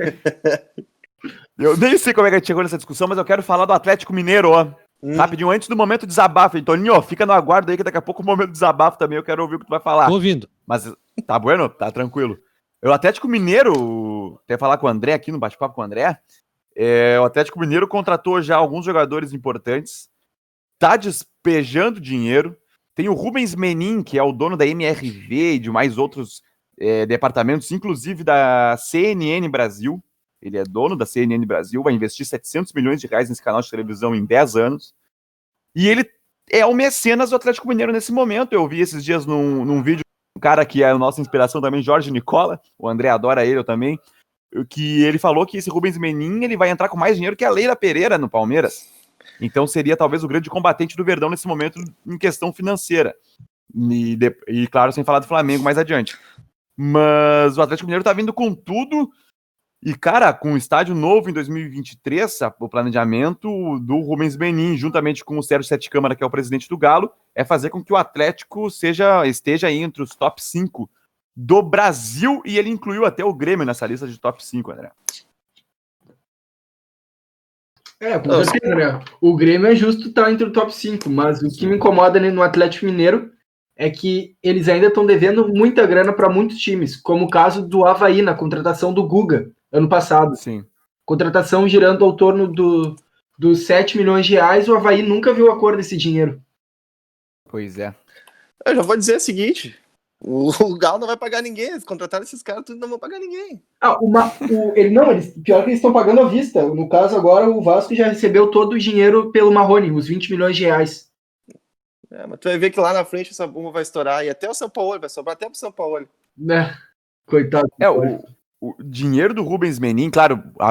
Eu nem sei como é que a gente chegou nessa discussão, mas eu quero falar do Atlético Mineiro, ó. Hum. Rapidinho, antes do momento desabafo, Toninho, fica no aguardo aí que daqui a pouco o momento desabafo também, eu quero ouvir o que tu vai falar. Tô ouvindo. Mas tá bueno? Tá tranquilo. O Atlético Mineiro, até falar com o André aqui no bate-papo com o André, é, o Atlético Mineiro contratou já alguns jogadores importantes, tá despejando dinheiro. Tem o Rubens Menin, que é o dono da MRV e de mais outros é, departamentos, inclusive da CNN Brasil. Ele é dono da CNN Brasil, vai investir 700 milhões de reais nesse canal de televisão em 10 anos. E ele é o mecenas do Atlético Mineiro nesse momento. Eu vi esses dias num, num vídeo um cara que é a nossa inspiração também, Jorge Nicola, o André adora ele, eu também, que ele falou que esse Rubens Menin ele vai entrar com mais dinheiro que a Leila Pereira no Palmeiras. Então seria talvez o grande combatente do Verdão nesse momento em questão financeira. E, de, e claro, sem falar do Flamengo mais adiante. Mas o Atlético Mineiro tá vindo com tudo e, cara, com o estádio novo em 2023, o planejamento do Rubens Benin, juntamente com o Sérgio Sete Câmara, que é o presidente do Galo, é fazer com que o Atlético seja esteja entre os top 5 do Brasil, e ele incluiu até o Grêmio nessa lista de top 5, André. É, com certeza, né? O Grêmio é justo estar tá entre o top 5, mas o que me incomoda no Atlético Mineiro é que eles ainda estão devendo muita grana para muitos times, como o caso do Havaí na contratação do Guga ano passado. Sim. Contratação girando ao torno do, dos 7 milhões de reais, o Havaí nunca viu a cor desse dinheiro. Pois é. Eu já vou dizer o seguinte: o, *laughs* o Galo não vai pagar ninguém. Eles contrataram esses caras, tudo não vão pagar ninguém. Ah, uma, o, ele, não, eles, pior que eles estão pagando à vista. No caso, agora o Vasco já recebeu todo o dinheiro pelo Marrone, os 20 milhões de reais. É, mas tu vai ver que lá na frente essa bomba vai estourar e até o São Paulo vai sobrar até pro São Paulo. Né? Coitado. É, o, o dinheiro do Rubens Menin, claro, a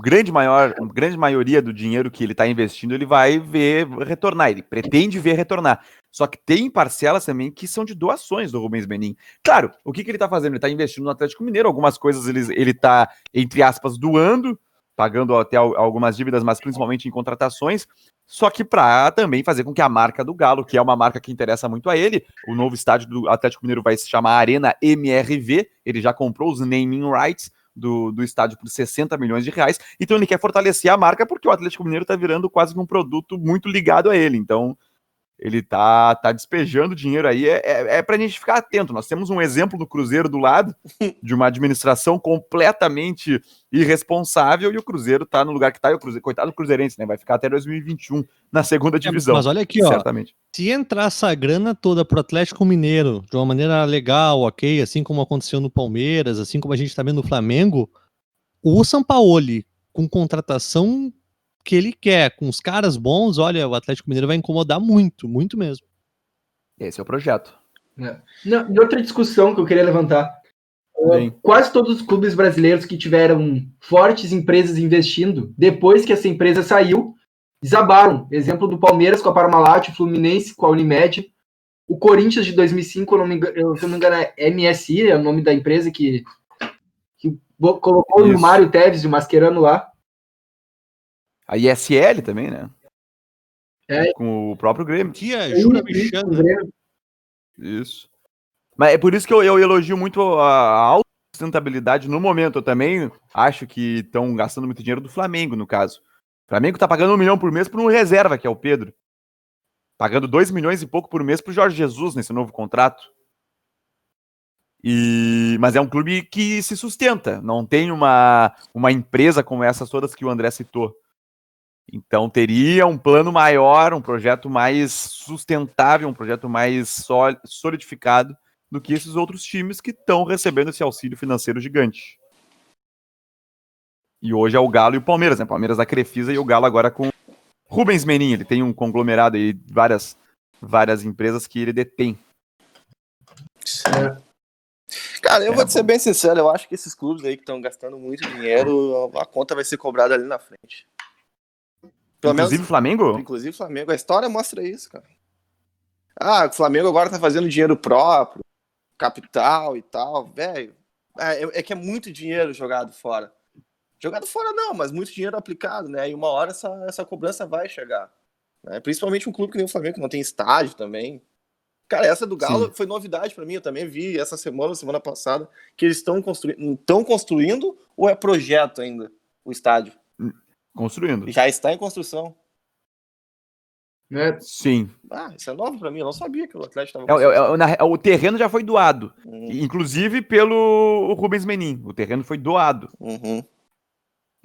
grande, maior, a grande maioria do dinheiro que ele está investindo, ele vai ver retornar, ele pretende ver retornar. Só que tem parcelas também que são de doações do Rubens Menin. Claro, o que, que ele está fazendo? Ele está investindo no Atlético Mineiro, algumas coisas ele está, entre aspas, doando, pagando até algumas dívidas, mas principalmente em contratações, só que para também fazer com que a marca do Galo, que é uma marca que interessa muito a ele, o novo estádio do Atlético Mineiro vai se chamar Arena MRV, ele já comprou os naming rights do, do estádio por 60 milhões de reais, então ele quer fortalecer a marca porque o Atlético Mineiro está virando quase um produto muito ligado a ele, então ele tá, tá despejando dinheiro aí, é, é, é pra gente ficar atento. Nós temos um exemplo do Cruzeiro do lado, *laughs* de uma administração completamente irresponsável, e o Cruzeiro tá no lugar que tá, e o Cruzeiro, coitado do Cruzeirense, né? Vai ficar até 2021 na segunda divisão. É, mas olha aqui, certamente. ó. Se entrar essa grana toda pro Atlético Mineiro de uma maneira legal, ok, assim como aconteceu no Palmeiras, assim como a gente tá vendo no Flamengo, o Sampaoli, com contratação que ele quer, com os caras bons, olha, o Atlético Mineiro vai incomodar muito, muito mesmo. Esse é o projeto. É. Não, e outra discussão que eu queria levantar. Bem. Quase todos os clubes brasileiros que tiveram fortes empresas investindo, depois que essa empresa saiu, desabaram. Exemplo do Palmeiras com a Parmalat, o Fluminense com a Unimed, o Corinthians de 2005, eu não me engano, se não me engano é MSI, é o nome da empresa que, que colocou Isso. o Mário Teves e o Mascherano lá. A ISL também, né? É. Com o próprio Grêmio. Que é Jura Michano. Isso. Mas é por isso que eu, eu elogio muito a, alta sustentabilidade no momento. Eu também acho que estão gastando muito dinheiro do Flamengo, no caso. O Flamengo tá pagando um milhão por mês por um reserva, que é o Pedro. Pagando dois milhões e pouco por mês pro Jorge Jesus nesse novo contrato. E, mas é um clube que se sustenta, não tem uma, uma empresa como essas todas que o André citou. Então teria um plano maior, um projeto mais sustentável, um projeto mais solidificado do que esses outros times que estão recebendo esse auxílio financeiro gigante. E hoje é o Galo e o Palmeiras, né? Palmeiras da Crefisa e o Galo agora com Rubens Menin, ele tem um conglomerado aí, várias, várias empresas que ele detém. É. Cara, eu é, vou te ser bem sincero, eu acho que esses clubes aí que estão gastando muito dinheiro, a conta vai ser cobrada ali na frente. Pelo inclusive menos, Flamengo? Inclusive Flamengo. A história mostra isso, cara. Ah, o Flamengo agora tá fazendo dinheiro próprio, capital e tal, velho. É, é, que é muito dinheiro jogado fora. Jogado fora não, mas muito dinheiro aplicado, né? E uma hora essa, essa cobrança vai chegar. Né? Principalmente um clube que nem o Flamengo, que não tem estádio também. Cara, essa do Galo Sim. foi novidade para mim. Eu também vi essa semana, semana passada, que eles estão construindo. Estão construindo ou é projeto ainda o estádio? Construindo. Já está em construção. É. Sim. Ah, isso é novo para mim, eu não sabia que o Atlético estava. É, é, é, o terreno já foi doado, uhum. inclusive pelo Rubens Menin. O terreno foi doado. Uhum.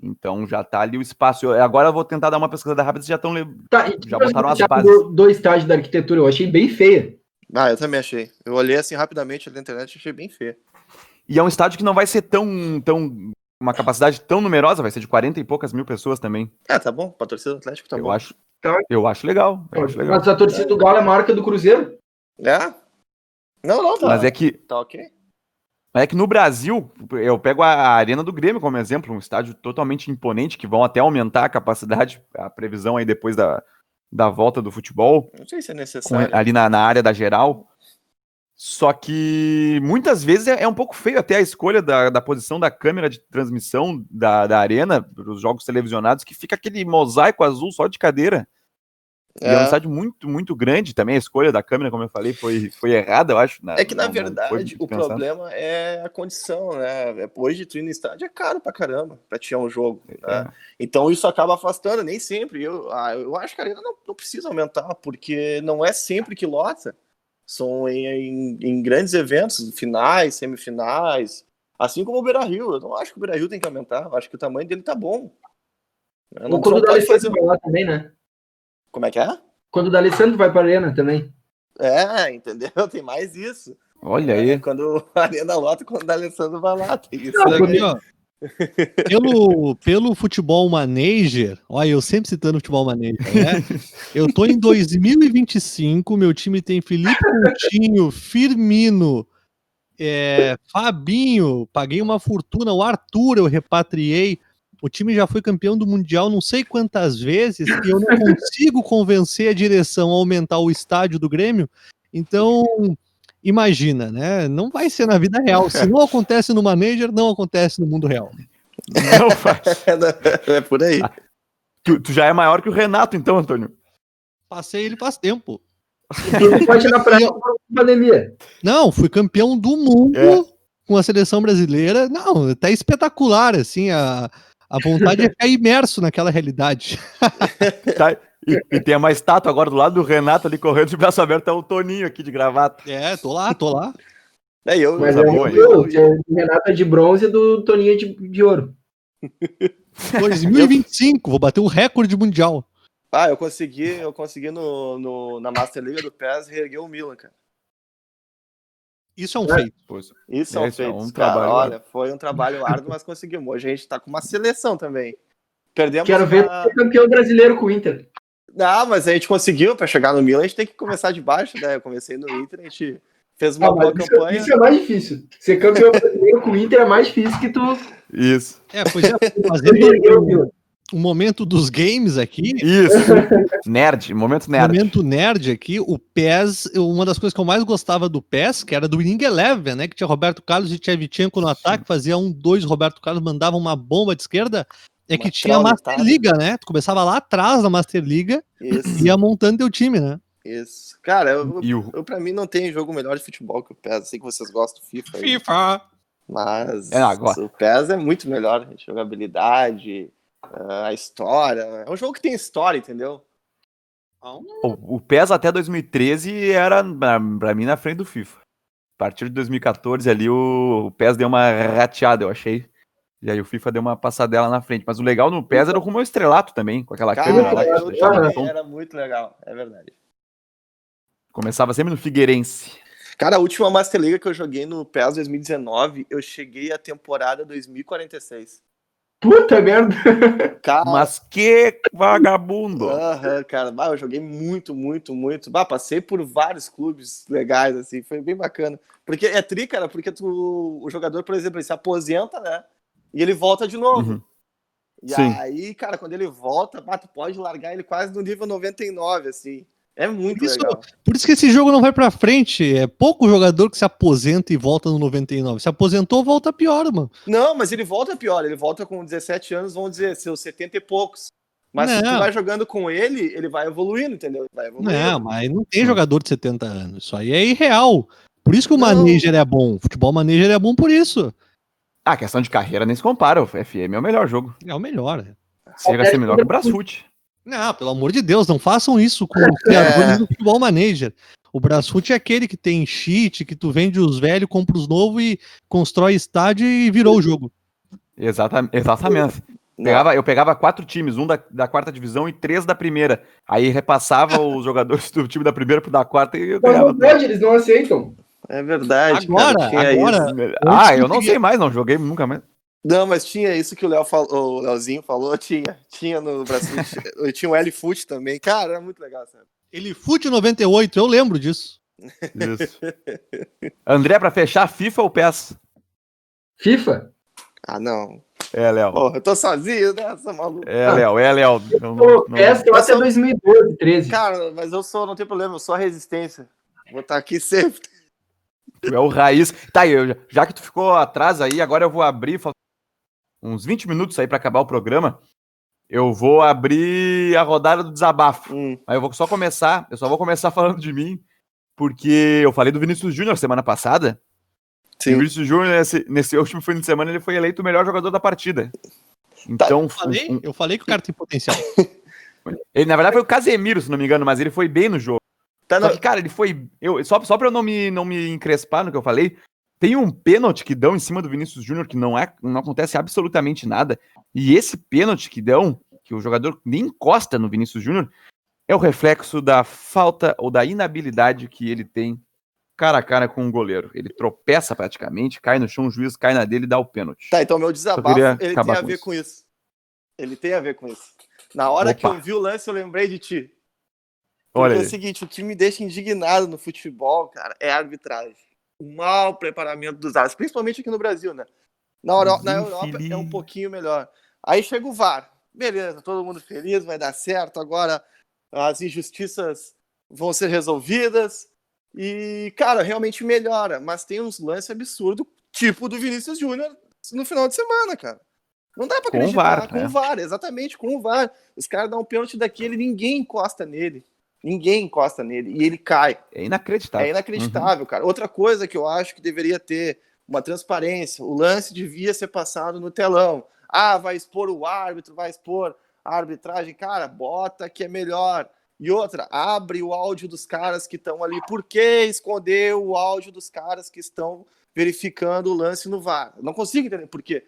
Então já tá ali o espaço. Eu, agora eu vou tentar dar uma pesquisada rápida, já estão tá, já botaram as bases. Do, do estágio da arquitetura, eu achei bem feia. Ah, eu também achei. Eu olhei assim rapidamente na internet e achei bem feia. E é um estádio que não vai ser tão, tão uma capacidade tão numerosa, vai ser de 40 e poucas mil pessoas também. É, tá bom. Pra torcida do Atlético tá eu bom. Acho, tá. Eu acho legal. Eu acho legal. Mas a torcida do Galo é marca do Cruzeiro? É? Não, não, tá. Mas é que. Tá ok. Mas é que no Brasil, eu pego a Arena do Grêmio como exemplo, um estádio totalmente imponente, que vão até aumentar a capacidade, a previsão aí depois da, da volta do futebol. Não sei se é necessário. Com, ali na, na área da geral. Só que muitas vezes é, é, um pouco feio até a escolha da, da posição da câmera de transmissão da, da arena para os jogos televisionados, que fica aquele mosaico azul só de cadeira. É. E é um é. estádio muito, muito grande também. A escolha da câmera, como eu falei, foi, foi errada, eu acho. Na, é que, na não, verdade, não o problema é a condição, né? É, hoje, tu ir no estádio é caro pra caramba pra tirar um jogo. Né? É. Então, isso acaba afastando, nem sempre. Eu, ah, eu acho que a arena não, não precisa aumentar, porque não é sempre que lota são em, em, em, grandes eventos, finais, semifinais, assim como o Beira Rio. Eu não acho que o Beira Rio tem que aumentar, eu acho que o tamanho dele tá bom. Eu não, quando o D'Alessandro fazer... vai lá também, né? Como é que é? Quando o D'Alessandro vai para a Arena também. É, entendeu? *laughs* Tem mais isso. Olha aí. Quando a Arena lota, quando o D'Alessandro vai lá, tem isso. Não, pelo, pelo futebol manager, olha, eu sempre citando futebol manager, né? *laughs* Eu tô em 2025, meu time tem Felipe Coutinho, Firmino, é, Fabinho, paguei uma fortuna, o Arthur eu repatriei. O time já foi campeão do Mundial não sei quantas vezes e eu não *laughs* consigo convencer a direção a aumentar o estádio do Grêmio. Então, imagina, né? Não vai ser na vida real. Se não acontece no manager, não acontece no mundo real. Não *laughs* faz. é por aí. Ah, tu, tu, já é maior que o Renato, então, Antônio? Passei ele faz tempo. Tu pode ir na praia pandemia. Não, fui campeão do mundo é. com a seleção brasileira. Não, tá espetacular, assim, a, a vontade é ficar imerso naquela realidade. tá, e, e, tem uma estátua agora do lado do Renato ali correndo de braço aberto, é o Toninho aqui de gravata. É, tô lá, tô lá. É, eu, Mas é, boa, eu, eu, o Renato é de bronze e do Toninho é de, de ouro. *laughs* 2025, vou bater o recorde mundial. Ah, eu consegui, eu consegui no, no, na Master Liga do PES reerguer o Milan, cara. Isso é um é. feito. Isso é um feito. É um cara, trabalho, olha, foi um trabalho *laughs* árduo, mas conseguimos. Hoje a gente tá com uma seleção também. Perdemos Quero ver campeão brasileiro com o Inter. Não, mas a gente conseguiu para chegar no Milan, a gente tem que começar de baixo, né? Eu comecei no Inter, a gente fez uma ah, boa isso, campanha. Isso é mais difícil. Ser campeão brasileiro com o Inter é mais difícil que tu. Isso. É, pois é, *laughs* fazendo o momento dos games aqui. Isso. nerd, momento nerd. Momento nerd aqui, o PES, uma das coisas que eu mais gostava do PES, que era do Winning Eleven, né? Que tinha Roberto Carlos e Tchevchenko no ataque, fazia um, dois, Roberto Carlos mandava uma bomba de esquerda. É que tinha a Master Liga, né? Tu começava lá atrás da Master Liga e ia montando teu time, né? Isso. Cara, eu, eu, eu, pra mim não tem jogo melhor de futebol que o PES. Sei que vocês gostam do FIFA. FIFA! Aí. Mas é, agora. o PES é muito melhor. Jogabilidade, ah, a história. É um jogo que tem história, entendeu? O, o PES até 2013 era, pra, pra mim, na frente do FIFA. A partir de 2014 ali, o, o PES deu uma rateada, eu achei. E aí o FIFA deu uma passadela na frente. Mas o legal no PES era o rumo ao estrelato também, com aquela Cara, câmera lá. Que era muito legal, é verdade. Começava sempre no Figueirense. Cara, a última Master League que eu joguei no PES 2019, eu cheguei à temporada 2046. Puta merda! *laughs* Cara, Mas que vagabundo! Uhum, cara, bah, eu joguei muito, muito, muito. Bah, passei por vários clubes legais, assim, foi bem bacana. Porque é tri, cara, porque tu, o jogador, por exemplo, ele se aposenta, né? E ele volta de novo. Uhum. E Sim. aí, cara, quando ele volta, tu pode largar ele quase no nível 99, assim. É muito por isso, legal. Por isso que esse jogo não vai pra frente. É pouco jogador que se aposenta e volta no 99. Se aposentou, volta pior, mano. Não, mas ele volta pior. Ele volta com 17 anos, vamos dizer, seus 70 e poucos. Mas não. se tu vai jogando com ele, ele vai evoluindo, entendeu? Vai evoluindo. Não, mas não tem jogador de 70 anos. Isso aí é irreal. Por isso que o não. manager é bom. O futebol manager é bom por isso. Ah, questão de carreira nem se compara. O FM é o melhor jogo. É o melhor. Chega a ser melhor que o Brasfoot. Não, pelo amor de Deus, não façam isso com os criadores é. do Futebol Manager. O Brasfoot é aquele que tem cheat, que tu vende os velhos, compra os novos e constrói estádio e virou o jogo. Exatamente. exatamente. Pegava, eu pegava quatro times, um da, da quarta divisão e três da primeira. Aí repassava os jogadores do time da primeira pro da quarta e eu ganhava. Não pode, eles não aceitam. É verdade. Agora, cara, agora. Ah, eu não sei mais, não joguei nunca mais. Não, mas tinha isso que o Léo falou, o Leozinho falou, tinha. Tinha no Brasil. *laughs* tinha o L-Foot também. Cara, era muito legal, sabe? L-Foot 98, eu lembro disso. Isso. André, pra fechar, FIFA ou PES? FIFA? Ah, não. É, Léo. Porra, eu tô sozinho, né? Essa maluca. É, Léo, é, Léo. Não... PES eu até 2012, 13. Cara, mas eu sou, não tem problema, eu sou a resistência. Vou estar aqui sempre. Tu é o raiz. Tá, eu, já que tu ficou atrás aí, agora eu vou abrir uns 20 minutos aí para acabar o programa. Eu vou abrir a rodada do desabafo. Hum. Aí eu vou só começar, eu só vou começar *laughs* falando de mim, porque eu falei do Vinícius Júnior semana passada. Sim. O Vinícius Júnior, nesse, nesse último fim de semana, ele foi eleito o melhor jogador da partida. Tá, então, tá, eu, falei, um, eu falei que o cara tem potencial. *laughs* Ele, na verdade, foi o Casemiro, se não me engano, mas ele foi bem no jogo. Tá só que, cara, ele foi. Eu, só, só pra eu não me, não me encrespar no que eu falei, tem um pênalti que dão em cima do Vinícius Júnior que não, é, não acontece absolutamente nada. E esse pênalti que dão, que o jogador nem encosta no Vinícius Júnior, é o reflexo da falta ou da inabilidade que ele tem cara a cara com o um goleiro. Ele tropeça praticamente, cai no chão, o juiz cai na dele e dá o pênalti. Tá, então meu desabafo, ele tem a ver com isso. com isso. Ele tem a ver com isso. Na hora Opa. que eu vi o lance, eu lembrei de ti. Olha é o seguinte, o que me deixa indignado no futebol, cara, é a arbitragem. O mau preparamento dos árbitros, principalmente aqui no Brasil, né? Na, Euro... na Europa é um pouquinho melhor. Aí chega o VAR. Beleza, todo mundo feliz, vai dar certo. Agora as injustiças vão ser resolvidas. E, cara, realmente melhora. Mas tem uns lances absurdos, tipo do Vinícius Júnior no final de semana, cara. Não dá pra acreditar. Com o VAR, com o VAR, exatamente, com o VAR. Os caras dão um pênalti daquele, ninguém encosta nele. Ninguém encosta nele e ele cai. É inacreditável. É inacreditável, uhum. cara. Outra coisa que eu acho que deveria ter uma transparência: o lance devia ser passado no telão. Ah, vai expor o árbitro, vai expor a arbitragem. Cara, bota que é melhor. E outra, abre o áudio dos caras que estão ali. Por que esconder o áudio dos caras que estão verificando o lance no VAR? Eu não consigo entender por quê.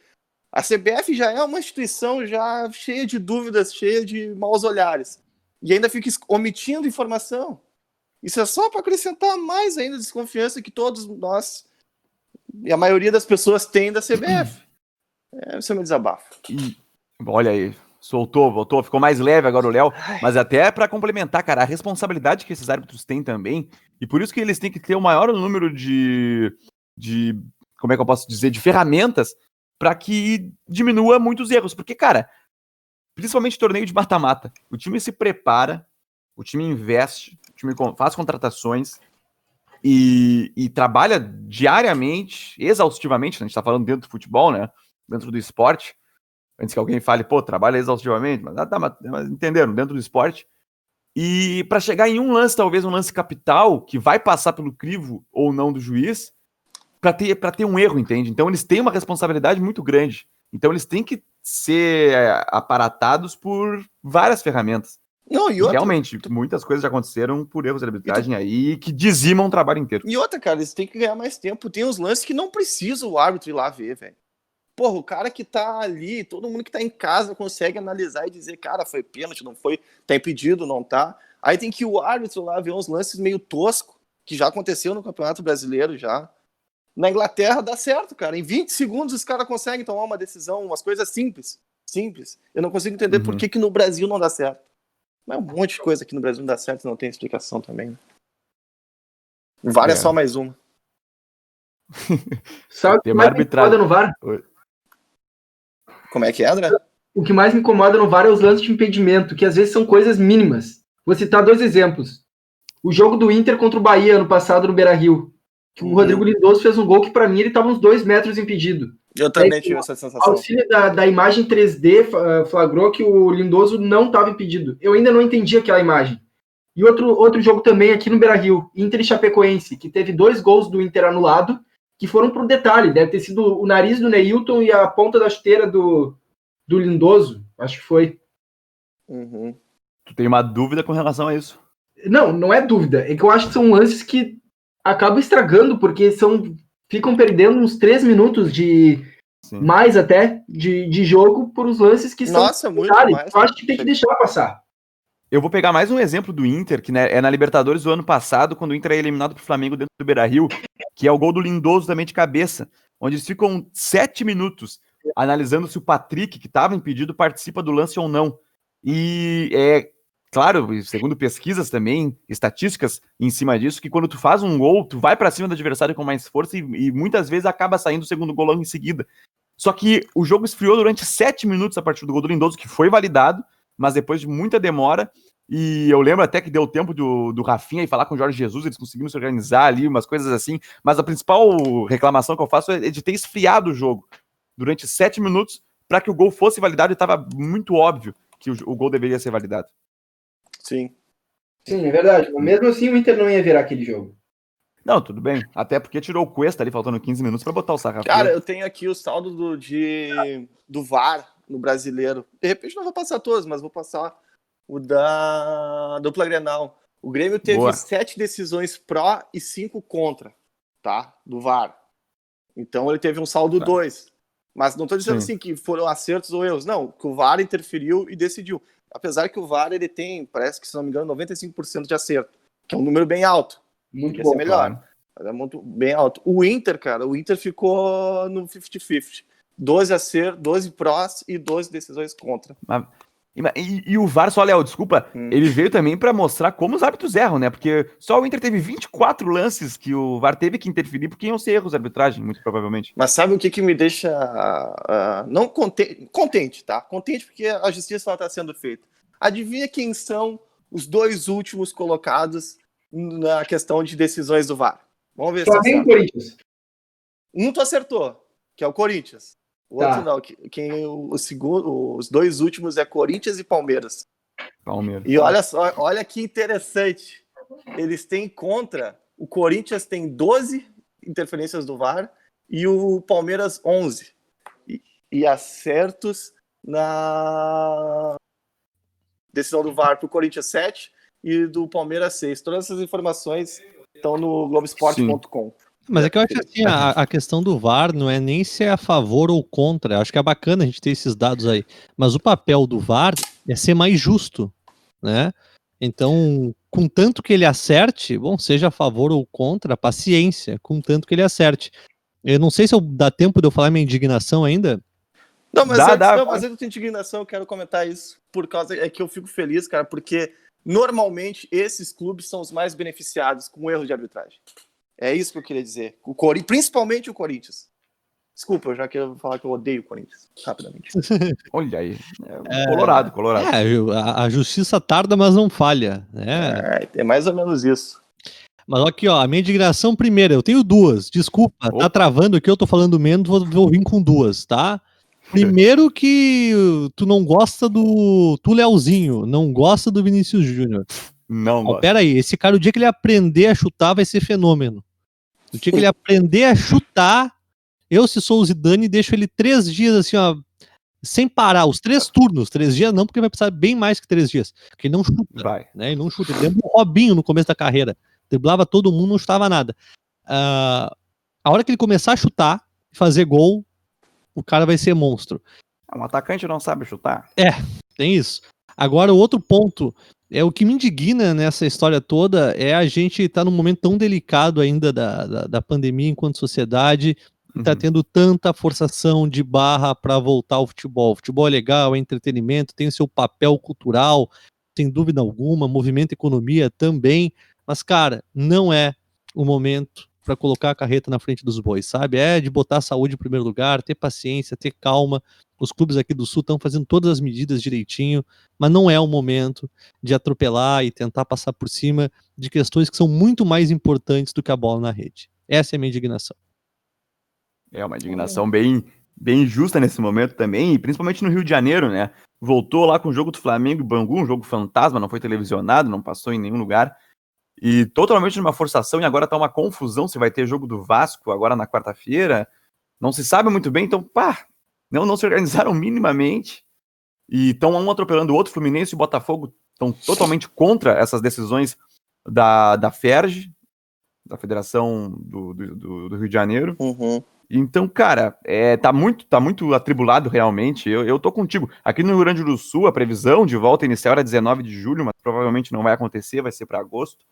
A CBF já é uma instituição já cheia de dúvidas, cheia de maus olhares e ainda fica omitindo informação. Isso é só para acrescentar mais ainda desconfiança que todos nós e a maioria das pessoas têm da CBF. É, esse é o meu desabafo. E, olha aí, soltou, voltou, ficou mais leve agora o Léo. Mas até para complementar, cara, a responsabilidade que esses árbitros têm também, e por isso que eles têm que ter o maior número de, de como é que eu posso dizer, de ferramentas para que diminua muitos erros. Porque, cara, principalmente torneio de mata-mata. O time se prepara, o time investe, o time faz contratações e, e trabalha diariamente, exaustivamente, né? a gente está falando dentro do futebol, né? Dentro do esporte. Antes que alguém fale, pô, trabalha exaustivamente, mas, ah, tá, mas, mas entenderam, dentro do esporte. E para chegar em um lance, talvez um lance capital, que vai passar pelo crivo ou não do juiz, para ter, ter um erro, entende? Então eles têm uma responsabilidade muito grande. Então eles têm que ser é, aparatados por várias ferramentas. Não, e outra, Realmente, muitas coisas já aconteceram por erros de arbitragem aí que dizimam o trabalho inteiro. E outra, cara, eles têm que ganhar mais tempo. Tem uns lances que não precisa o árbitro ir lá ver, velho. Porra, o cara que tá ali, todo mundo que tá em casa consegue analisar e dizer, cara, foi pênalti, não foi, tá impedido, não tá. Aí tem que o árbitro lá ver uns lances meio tosco, que já aconteceu no Campeonato Brasileiro já. Na Inglaterra dá certo, cara. Em 20 segundos os caras conseguem tomar uma decisão, umas coisas simples. Simples. Eu não consigo entender uhum. por que, que no Brasil não dá certo. Mas um monte de coisa aqui no Brasil não dá certo e não tem explicação também. Né? VAR é. é só mais uma. *laughs* Sabe o que mais me incomoda no VAR? Como é que é, André? O que mais me incomoda no VAR é os lances de impedimento, que às vezes são coisas mínimas. Vou citar dois exemplos. O jogo do Inter contra o Bahia ano passado no Beira Rio que o uhum. Rodrigo Lindoso fez um gol que para mim ele estava uns dois metros impedido. Eu também tive essa sensação. O auxílio da, da imagem 3D eh, flagrou que o Lindoso não estava impedido. Eu ainda não entendi aquela imagem. E outro, outro jogo também aqui no Beira Rio, Inter e Chapecoense, que teve dois gols do Inter anulado, que foram para o detalhe. Deve ter sido o nariz do Neilton e a ponta da chuteira do, do Lindoso. Acho que foi. Uhum. Tu tem uma dúvida com relação a isso? Não, não é dúvida. É que eu acho que são lances que acabam estragando, porque são ficam perdendo uns três minutos de Sim. mais até de, de jogo por os lances que Nossa, são muito mais. Eu acho que tem que deixar passar. Eu vou pegar mais um exemplo do Inter, que né, é na Libertadores do ano passado, quando o Inter é eliminado pro Flamengo dentro do Beira-Rio, que é o gol do Lindoso também de cabeça, onde eles ficam sete minutos analisando se o Patrick, que estava impedido, participa do lance ou não. E é claro, segundo pesquisas também, estatísticas em cima disso, que quando tu faz um gol, tu vai para cima do adversário com mais força e, e, muitas vezes acaba saindo o segundo gol logo em seguida. Só que o jogo esfriou durante sete minutos a partir do gol do Lindoso, que foi validado, mas depois de muita demora, e eu lembro até que deu tempo do, do Rafinha e falar com o Jorge Jesus, eles conseguiram se organizar ali, umas coisas assim. Mas a principal reclamação que eu faço é de ter esfriado o jogo durante sete minutos para que o gol fosse validado e estava muito óbvio que o, o, gol deveria ser validado. Sim. Sim, é verdade. Mas mesmo assim o Inter não ia virar aquele jogo. Não, tudo bem. Até porque tirou o Cuesta ali, faltando 15 minutos para botar o Sarrafio. Cara, eu tenho aqui o saldo do, de, do VAR no brasileiro. De repente não vou passar todos, mas vou passar o da dupla Grenal. O Grêmio teve Boa. sete decisões pró e cinco contra, tá? Do VAR. Então ele teve um saldo tá. dois. Mas não estou dizendo Sim. assim que foram acertos ou erros. Não, que o VAR interferiu e decidiu. Apesar que o VAR ele tem, parece que se não me engano, 95% de acerto, que é um número bem alto. Muito bom, melhor. Claro. Mas é muito bem alto. O Inter, cara, o Inter ficou no 50-50. 12 acertos, 12 prós e 12 decisões contra. Mas, e, e, o VAR, só, Léo, desculpa, hum. ele veio também para mostrar como os árbitros erram, né? Porque só o Inter teve 24 lances que o VAR teve que interferir, porque iam ser erros de arbitragem, muito provavelmente. Mas sabe o que, que me deixa uh, não contente, contente, tá? Contente porque a justiça está sendo feita. Adivinha quem são os dois últimos colocados na questão de decisões do VAR? Vamos ver Flamengo se Corinthians. Um tu acertou, que é o Corinthians. O tá. outro não. Quem, o segundo, os dois últimos é Corinthians e Palmeiras. Palmeiras. E olha só, olha que interessante. Eles têm contra. O Corinthians tem 12 interferências do VAR e o Palmeiras 11. E, e acertos na decisão do VAR para o Corinthians 7 e do Palmeiras 6. Todas essas informações estão no Globoesporte.com. Mas é que eu acho assim, a, a, questão do VAR não é nem se é a favor ou contra. Eu acho que é bacana a gente ter esses dados aí. Mas o papel do VAR é ser mais justo, né? Então, com tanto que ele acerte, bom, seja a favor ou contra, paciência, com tanto que ele acerte. Eu não sei se eu, dá tempo de eu falar minha indignação ainda. Não, mas, dá, antes, dá, não, mas antes da indignação, eu quero comentar isso, por causa é que eu fico feliz, cara, porque normalmente esses clubes são os mais beneficiados com o erro de arbitragem. É isso que eu queria dizer. O Cori... Principalmente o Corinthians. Desculpa, eu já quero falar que eu odeio o Corinthians, rapidamente. *laughs* Olha aí. É, colorado, colorado. É, a, a, justiça tarda, mas não falha. Né? É, é mais ou menos isso. Mas aqui, ó, a minha indignação primeira, eu tenho duas. Desculpa, tá Opa. tá travando aqui, eu tô falando menos, vou, vou vir com duas, tá? Primeiro que tu não gosta do. Tu, Leozinho, não gosta do Vinícius Júnior. Não, oh, Pera aí, esse cara, o dia que ele aprender a chutar, vai ser fenômeno. O dia que ele aprender a chutar, eu, se sou o Zidane, deixo ele três dias assim, ó, sem parar, os três turnos, três dias não, porque vai precisar bem mais que três dias. Porque ele não chuta. Vai. Né? Ele não chuta. Ele lembra o Robinho no começo da carreira. Driblava todo mundo, não chutava nada. Uh, a hora que ele começar a chutar, fazer gol, o cara vai ser monstro. Um atacante não sabe chutar. É, tem isso. Agora, o outro ponto é o que me indigna nessa história toda é a gente estar tá num momento tão delicado ainda da, da, da pandemia enquanto sociedade, está uhum. tendo tanta forçação de barra para voltar ao futebol. O futebol é legal, é entretenimento, tem o seu papel cultural, sem dúvida alguma, movimento economia também, mas cara, não é o momento para colocar a carreta na frente dos bois, sabe? É de botar a saúde em primeiro lugar, ter paciência, ter calma. Os clubes aqui do Sul estão fazendo todas as medidas direitinho, mas não é o momento de atropelar e tentar passar por cima de questões que são muito mais importantes do que a bola na rede. Essa é a minha indignação. É uma indignação bem, bem justa nesse momento também, e principalmente no Rio de Janeiro, né? Voltou lá com o jogo do Flamengo e Bangu, um jogo fantasma, não foi televisionado, não passou em nenhum lugar. E totalmente numa forçação, e agora tá uma confusão se vai ter jogo do Vasco agora na quarta-feira. Não se sabe muito bem, então, pá, não, não se organizaram *laughs* minimamente. E estão um atropelando o outro, Fluminense e Botafogo estão totalmente contra essas decisões da, da FERJ, da Federação do, do, do Rio de Janeiro. Uhum. Então, cara, é, tá, muito, tá muito atribulado realmente. Eu, eu tô contigo. Aqui no Rio Grande do Sul, a previsão de volta inicial era 19 de julho, mas provavelmente não vai acontecer, vai ser para agosto.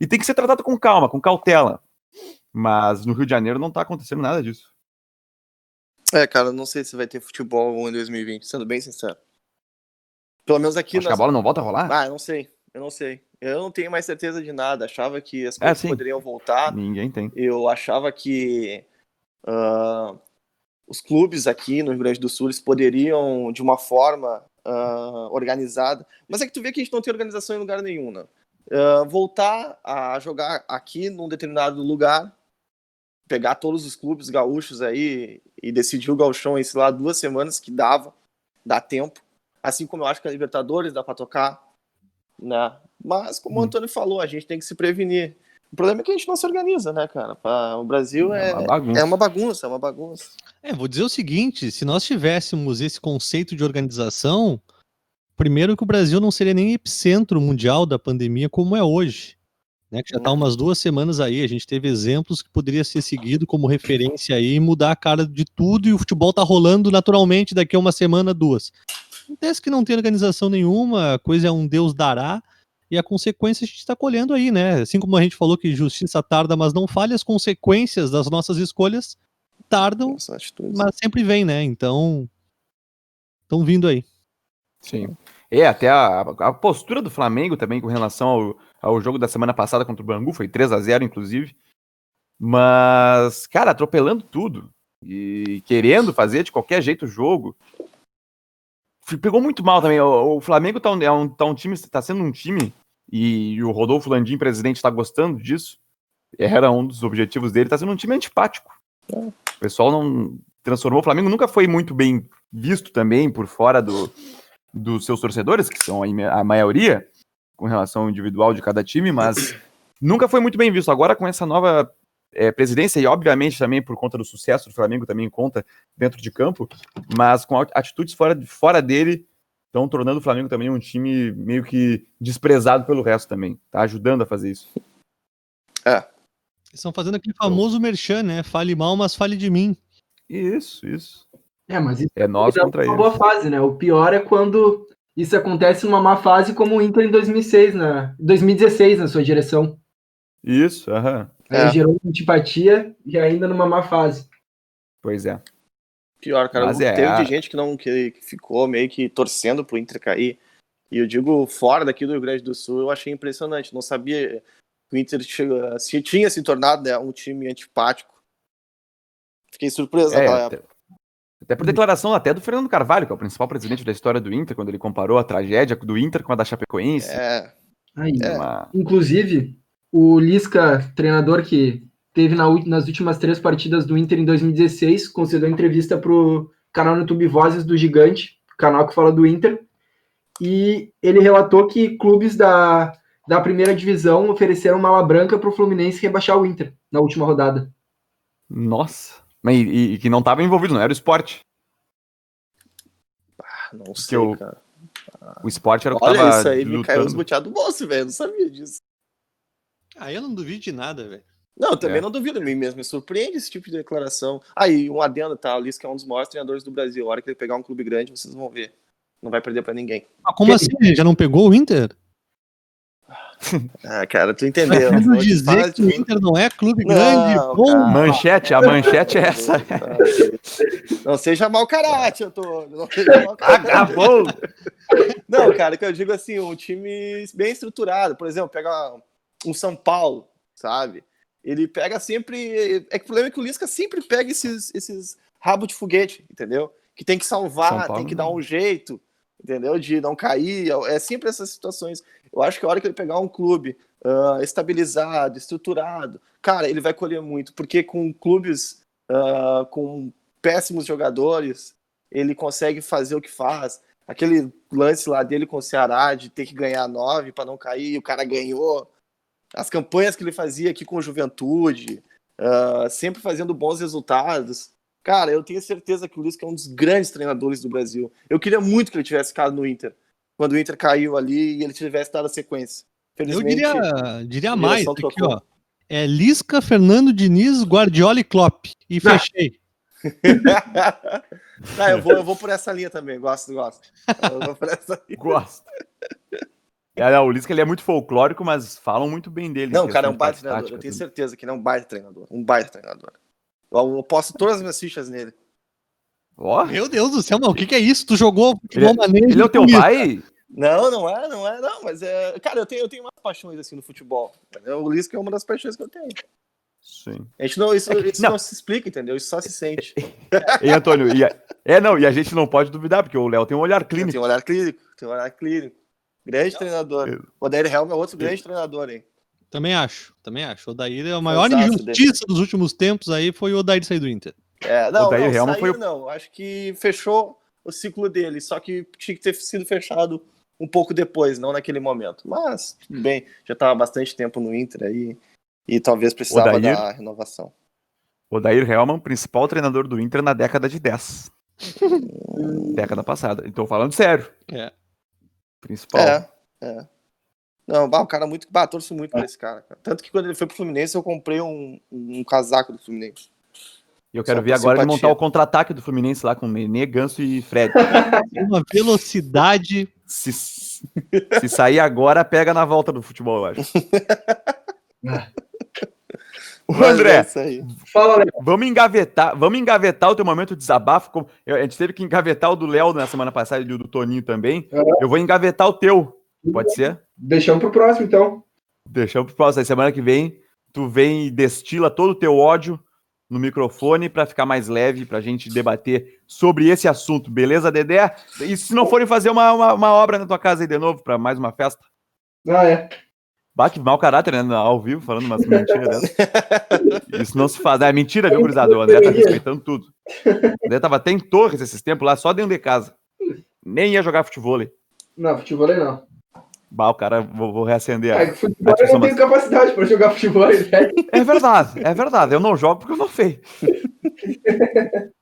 E tem que ser tratado com calma, com cautela. Mas no Rio de Janeiro não tá acontecendo nada disso. É, cara, não sei se vai ter futebol em 2020, sendo bem sincero. Pelo menos aqui. Acho que a bola não volta a rolar? Ah, eu não sei. Eu não sei. Eu não tenho mais certeza de nada. Achava que as é, coisas é, poderiam voltar. Ninguém tem. Eu achava que uh, os clubes aqui no Rio Grande do Sul eles poderiam, de uma forma uh, organizada. Mas é que tu vê que a gente não tem organização em lugar nenhum, né? Uh, voltar a jogar aqui num determinado lugar, pegar todos os clubes gaúchos aí e decidir o gauchão em, sei lá, duas semanas que dava, dá tempo. Assim como eu acho que a Libertadores dá para tocar, né? Mas, como hum. o Antônio falou, a gente tem que se prevenir. O problema é que a gente não se organiza, né, cara? O Brasil é, é, uma, bagunça. é uma bagunça, é uma bagunça. É, vou dizer o seguinte: se nós tivéssemos esse conceito de organização, primeiro que o Brasil não seria nem epicentro mundial da pandemia como é hoje. Né, que já está umas duas semanas aí, a gente teve exemplos que poderia ser seguido como referência aí e mudar a cara de tudo e o futebol tá rolando naturalmente daqui a uma semana, duas. Acontece que não tem organização nenhuma, a coisa é um Deus dará, e a consequência a gente está colhendo aí, né? Assim como a gente falou que justiça tarda, mas não falha, as consequências das nossas escolhas tardam, mas sempre vem, né? Então, estão vindo aí. Sim. É, até a, a, postura do Flamengo também com relação ao, ao jogo da semana passada contra o Bangu, foi 3 a 0 inclusive. Mas, cara, atropelando tudo e querendo fazer de qualquer jeito o jogo pegou muito mal também. O, o Flamengo tá um, é um, tá um time, tá sendo um time, e o Rodolfo Landim, presidente, está gostando disso. Era um dos objetivos dele, tá sendo um time antipático. O pessoal não transformou. O Flamengo nunca foi muito bem visto também por fora do, dos seus torcedores, que são a maioria, com relação ao individual de cada time, mas *coughs* nunca foi muito bem visto. Agora, com essa nova é, presidência, e obviamente também por conta do sucesso do Flamengo, também conta dentro de campo, mas com atitudes fora, fora dele, estão tornando o Flamengo também um time meio que desprezado pelo resto também. Tá ajudando a fazer isso. É. Eles estão fazendo aquele famoso merchan, né? Fale mal, mas fale de mim. Isso, isso. É, mas isso é nós contra uma boa fase, né? O pior é quando isso acontece numa má fase como o Inter em 2006, né? 2016 na sua direção. Isso, aham. Aí é. gerou antipatia e ainda numa má fase. Pois é. Pior, cara. Mas teve é. gente que não que, que ficou meio que torcendo pro Inter cair. E eu digo, fora daqui do Rio Grande do Sul, eu achei impressionante. Não sabia que o Inter chega, se tinha se tornado né, um time antipático. Fiquei surpreso é, naquela época. Até por declaração até do Fernando Carvalho, que é o principal presidente da história do Inter, quando ele comparou a tragédia do Inter com a da Chapecoense. É. Aí, é. Uma... Inclusive, o Lisca, treinador que teve na, nas últimas três partidas do Inter em 2016, concedeu entrevista para o canal no YouTube Vozes do Gigante, canal que fala do Inter, e ele relatou que clubes da, da primeira divisão ofereceram mala branca para o Fluminense rebaixar o Inter na última rodada. Nossa, mas e, e que não estava envolvido, não era o esporte? Ah, não sei, o, cara. O esporte era o que Olha, tava isso aí lutando. me caiu os boteados do bolso, velho. Não sabia disso. Ah, eu não duvido de nada, velho. Não, eu também é. não duvido, mim mesmo me surpreende esse tipo de declaração. Aí, ah, um adendo, tá? O Liz, que é um dos maiores treinadores do Brasil. A hora que ele pegar um clube grande, vocês vão ver. Não vai perder para ninguém. Ah, como assim? Já não pegou o Inter? *laughs* Ah, cara, tu entendeu. Não dizer que o Inter não é clube não, grande. Cara, manchete, a manchete é essa. Não seja mau caráter, Antônio. Não seja mau *laughs* caráter. Acabou! Não, cara, que eu digo assim, um time bem estruturado. Por exemplo, pega um São Paulo, sabe? Ele pega sempre. É que o problema é que o Lisca sempre pega esses, esses rabos de foguete, entendeu? Que tem que salvar, tem que dar um jeito, entendeu? De não cair. É sempre essas situações. Eu acho que a hora que ele pegar um clube uh, estabilizado, estruturado, cara, ele vai colher muito, porque com clubes uh, com péssimos jogadores, ele consegue fazer o que faz. Aquele lance lá dele com o Ceará de ter que ganhar nove para não cair, o cara ganhou as campanhas que ele fazia aqui com juventude, uh, sempre fazendo bons resultados. Cara, eu tenho certeza que o Luiz é um dos grandes treinadores do Brasil. Eu queria muito que ele tivesse ficado no Inter. quando o Inter caiu ali e ele tivesse dado a sequência. Eu diria, diria mais aqui, ó. É Lisca, Fernando Diniz, Guardiola e Klopp. E fechei. *laughs* ah, eu, vou, eu vou por essa linha também. Gosto, gosto. Eu vou por essa linha. Gosto. É, não, o Lisca ele é muito folclórico, mas falam muito bem dele. Não, cara, é um baita treinador. Eu tenho certeza que ele é um baita treinador. Um baita treinador. Eu, eu posto todas as minhas fichas nele. Oh. Meu Deus do céu, mano, o que, que é isso? Tu jogou futebol ele, maneiro? Ele é o teu pai? Não, não é, não é, não, mas é. Cara, eu tenho, eu tenho umas paixões assim no futebol. O Lisca é uma das paixões que eu tenho. Sim. A gente não, isso, é que, isso não. não. se explica, entendeu? Isso só se sente. *laughs* e Antônio, e a, é não, e a gente não pode duvidar, porque o Léo tem um olhar clínico. Tem um olhar clínico, tem um olhar clínico. Grande não. treinador. Eu... O Odair Helm é outro grande treinador, hein? Também acho, também acho. O Odair é a maior injustiça dele. dos últimos tempos aí foi o Odair sair do Inter. É, não, o Odair não, saiu, foi... não. Acho que fechou o ciclo dele, só que tinha que ter sido fechado um pouco depois, não naquele momento. Mas, tudo bem, já estava bastante tempo no Inter aí e talvez precisava Odair, da renovação. Odair Helman, principal treinador do Inter na década de 10. *laughs* década passada. Então, falando sério. É. Principal. É, é. Não, bah, um cara muito. Bah, torço muito pra esse cara, cara, Tanto que quando ele foi pro Fluminense, eu comprei um, um casaco do Fluminense. E eu quero Só ver agora simpatia. ele montar o contra-ataque do Fluminense lá com Nenê, Ganso e Fred. *laughs* Uma velocidade. Se, se sair agora, pega na volta do futebol, eu acho. *laughs* O André, é Fala, vamos engavetar, vamos engavetar o teu momento de desabafo. A gente teve que engavetar o do Léo na semana passada e o do Toninho também. Eu vou engavetar o teu. Pode ser? Deixamos pro próximo, então. Deixamos pro próximo. Aí semana que vem, tu vem e destila todo o teu ódio no microfone para ficar mais leve, para a gente debater sobre esse assunto, beleza, Dedé? E se não forem fazer uma, uma, uma obra na tua casa aí de novo, para mais uma festa? Ah, é. Bate mau caráter, né? Ao vivo, falando umas mentiras. *laughs* Isso não se faz. É mentira, viu, gurizada? O André tá respeitando tudo. O André tava até em Torres esses tempos lá, só dentro de casa. Nem ia jogar futebol. Não, futebol não. Bah, o cara, vou, vou reacender. É, futebol eu não tenho capacidade para jogar futebol. Né? É verdade, é verdade. Eu não jogo porque eu não sei. *laughs*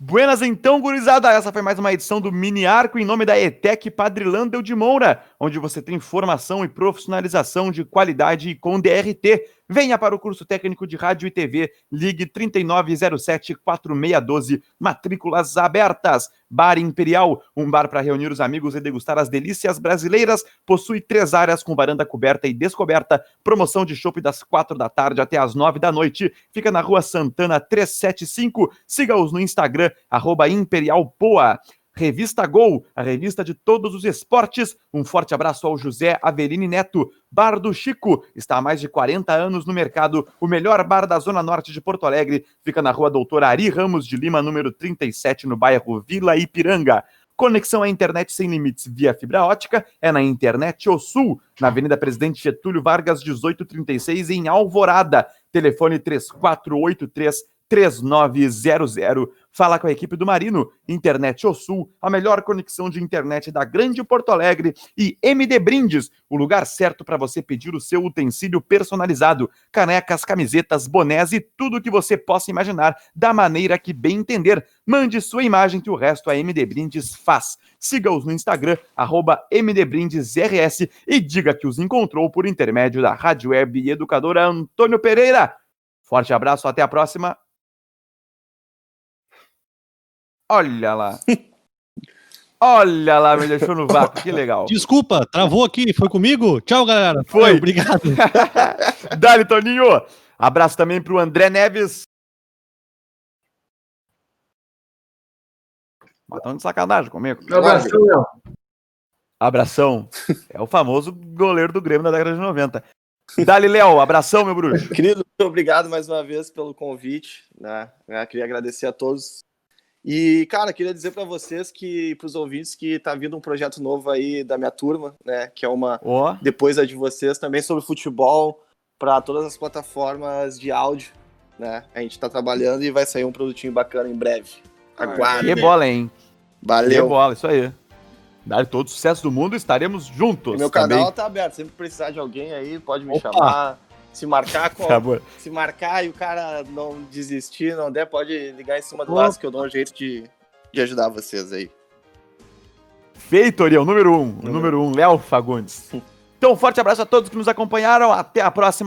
Buenas então, gurizada. Essa foi mais uma edição do Mini Arco em nome da ETEC Padre Landel de Moura, onde você tem formação e profissionalização de qualidade com DRT. Venha para o curso técnico de rádio e TV. Ligue 3907-4612. Matrículas abertas. Bar Imperial, um bar para reunir os amigos e degustar as delícias brasileiras. Possui três áreas com varanda coberta e descoberta. Promoção de chopp das quatro da tarde até as nove da noite. Fica na rua Santana 375. Siga-os no Instagram, arroba. Revista Gol, a revista de todos os esportes. Um forte abraço ao José Aveline Neto. Bar do Chico, está há mais de 40 anos no mercado, o melhor bar da Zona Norte de Porto Alegre. Fica na rua Doutor Ari Ramos de Lima, número 37, no bairro Vila Ipiranga. Conexão à internet sem limites via fibra ótica é na Internet O Sul, na Avenida Presidente Getúlio Vargas, 1836, em Alvorada. Telefone 3483 3900. Fala com a equipe do Marino, Internet O Sul, a melhor conexão de internet da Grande Porto Alegre e MD Brindes, o lugar certo para você pedir o seu utensílio personalizado, canecas, camisetas, bonés e tudo o que você possa imaginar da maneira que bem entender. Mande sua imagem que o resto a MD Brindes faz. Siga-os no Instagram, arroba MDBrindesRS e diga que os encontrou por intermédio da Rádio Web Educadora Antônio Pereira. Forte abraço, até a próxima. Olha lá. Olha lá, me deixou no vácuo, que legal. Desculpa, travou aqui, foi comigo? Tchau, galera. Foi. obrigado. *laughs* Dali, Toninho. Abraço também para o André Neves. Matando de sacanagem comigo. Abração, meu. Abração. É o famoso goleiro do Grêmio da década de 90. Dali, Léo, abração, meu bruxo. Querido, muito obrigado mais uma vez pelo convite. Né? queria agradecer a todos e, cara, queria dizer para vocês que, para os ouvintes, que tá vindo um projeto novo aí da minha turma, né? Que é uma. Oh. Depois a de vocês, também sobre futebol, para todas as plataformas de áudio, né? A gente tá trabalhando e vai sair um produtinho bacana em breve. Aguarde. Que bola, hein? Valeu. Que bola, isso aí. Dar todo o sucesso do mundo, estaremos juntos. E meu também. canal tá aberto. Sempre precisar de alguém aí, pode me Opa. chamar. Se marcar, com, se marcar e o cara não desistir, não der, pode ligar em cima do laço que eu dou um jeito de, de ajudar vocês aí. Perfeito, Orião. Número um. Número, número um, Léo Fagundes. Então, um forte abraço a todos que nos acompanharam. Até a próxima.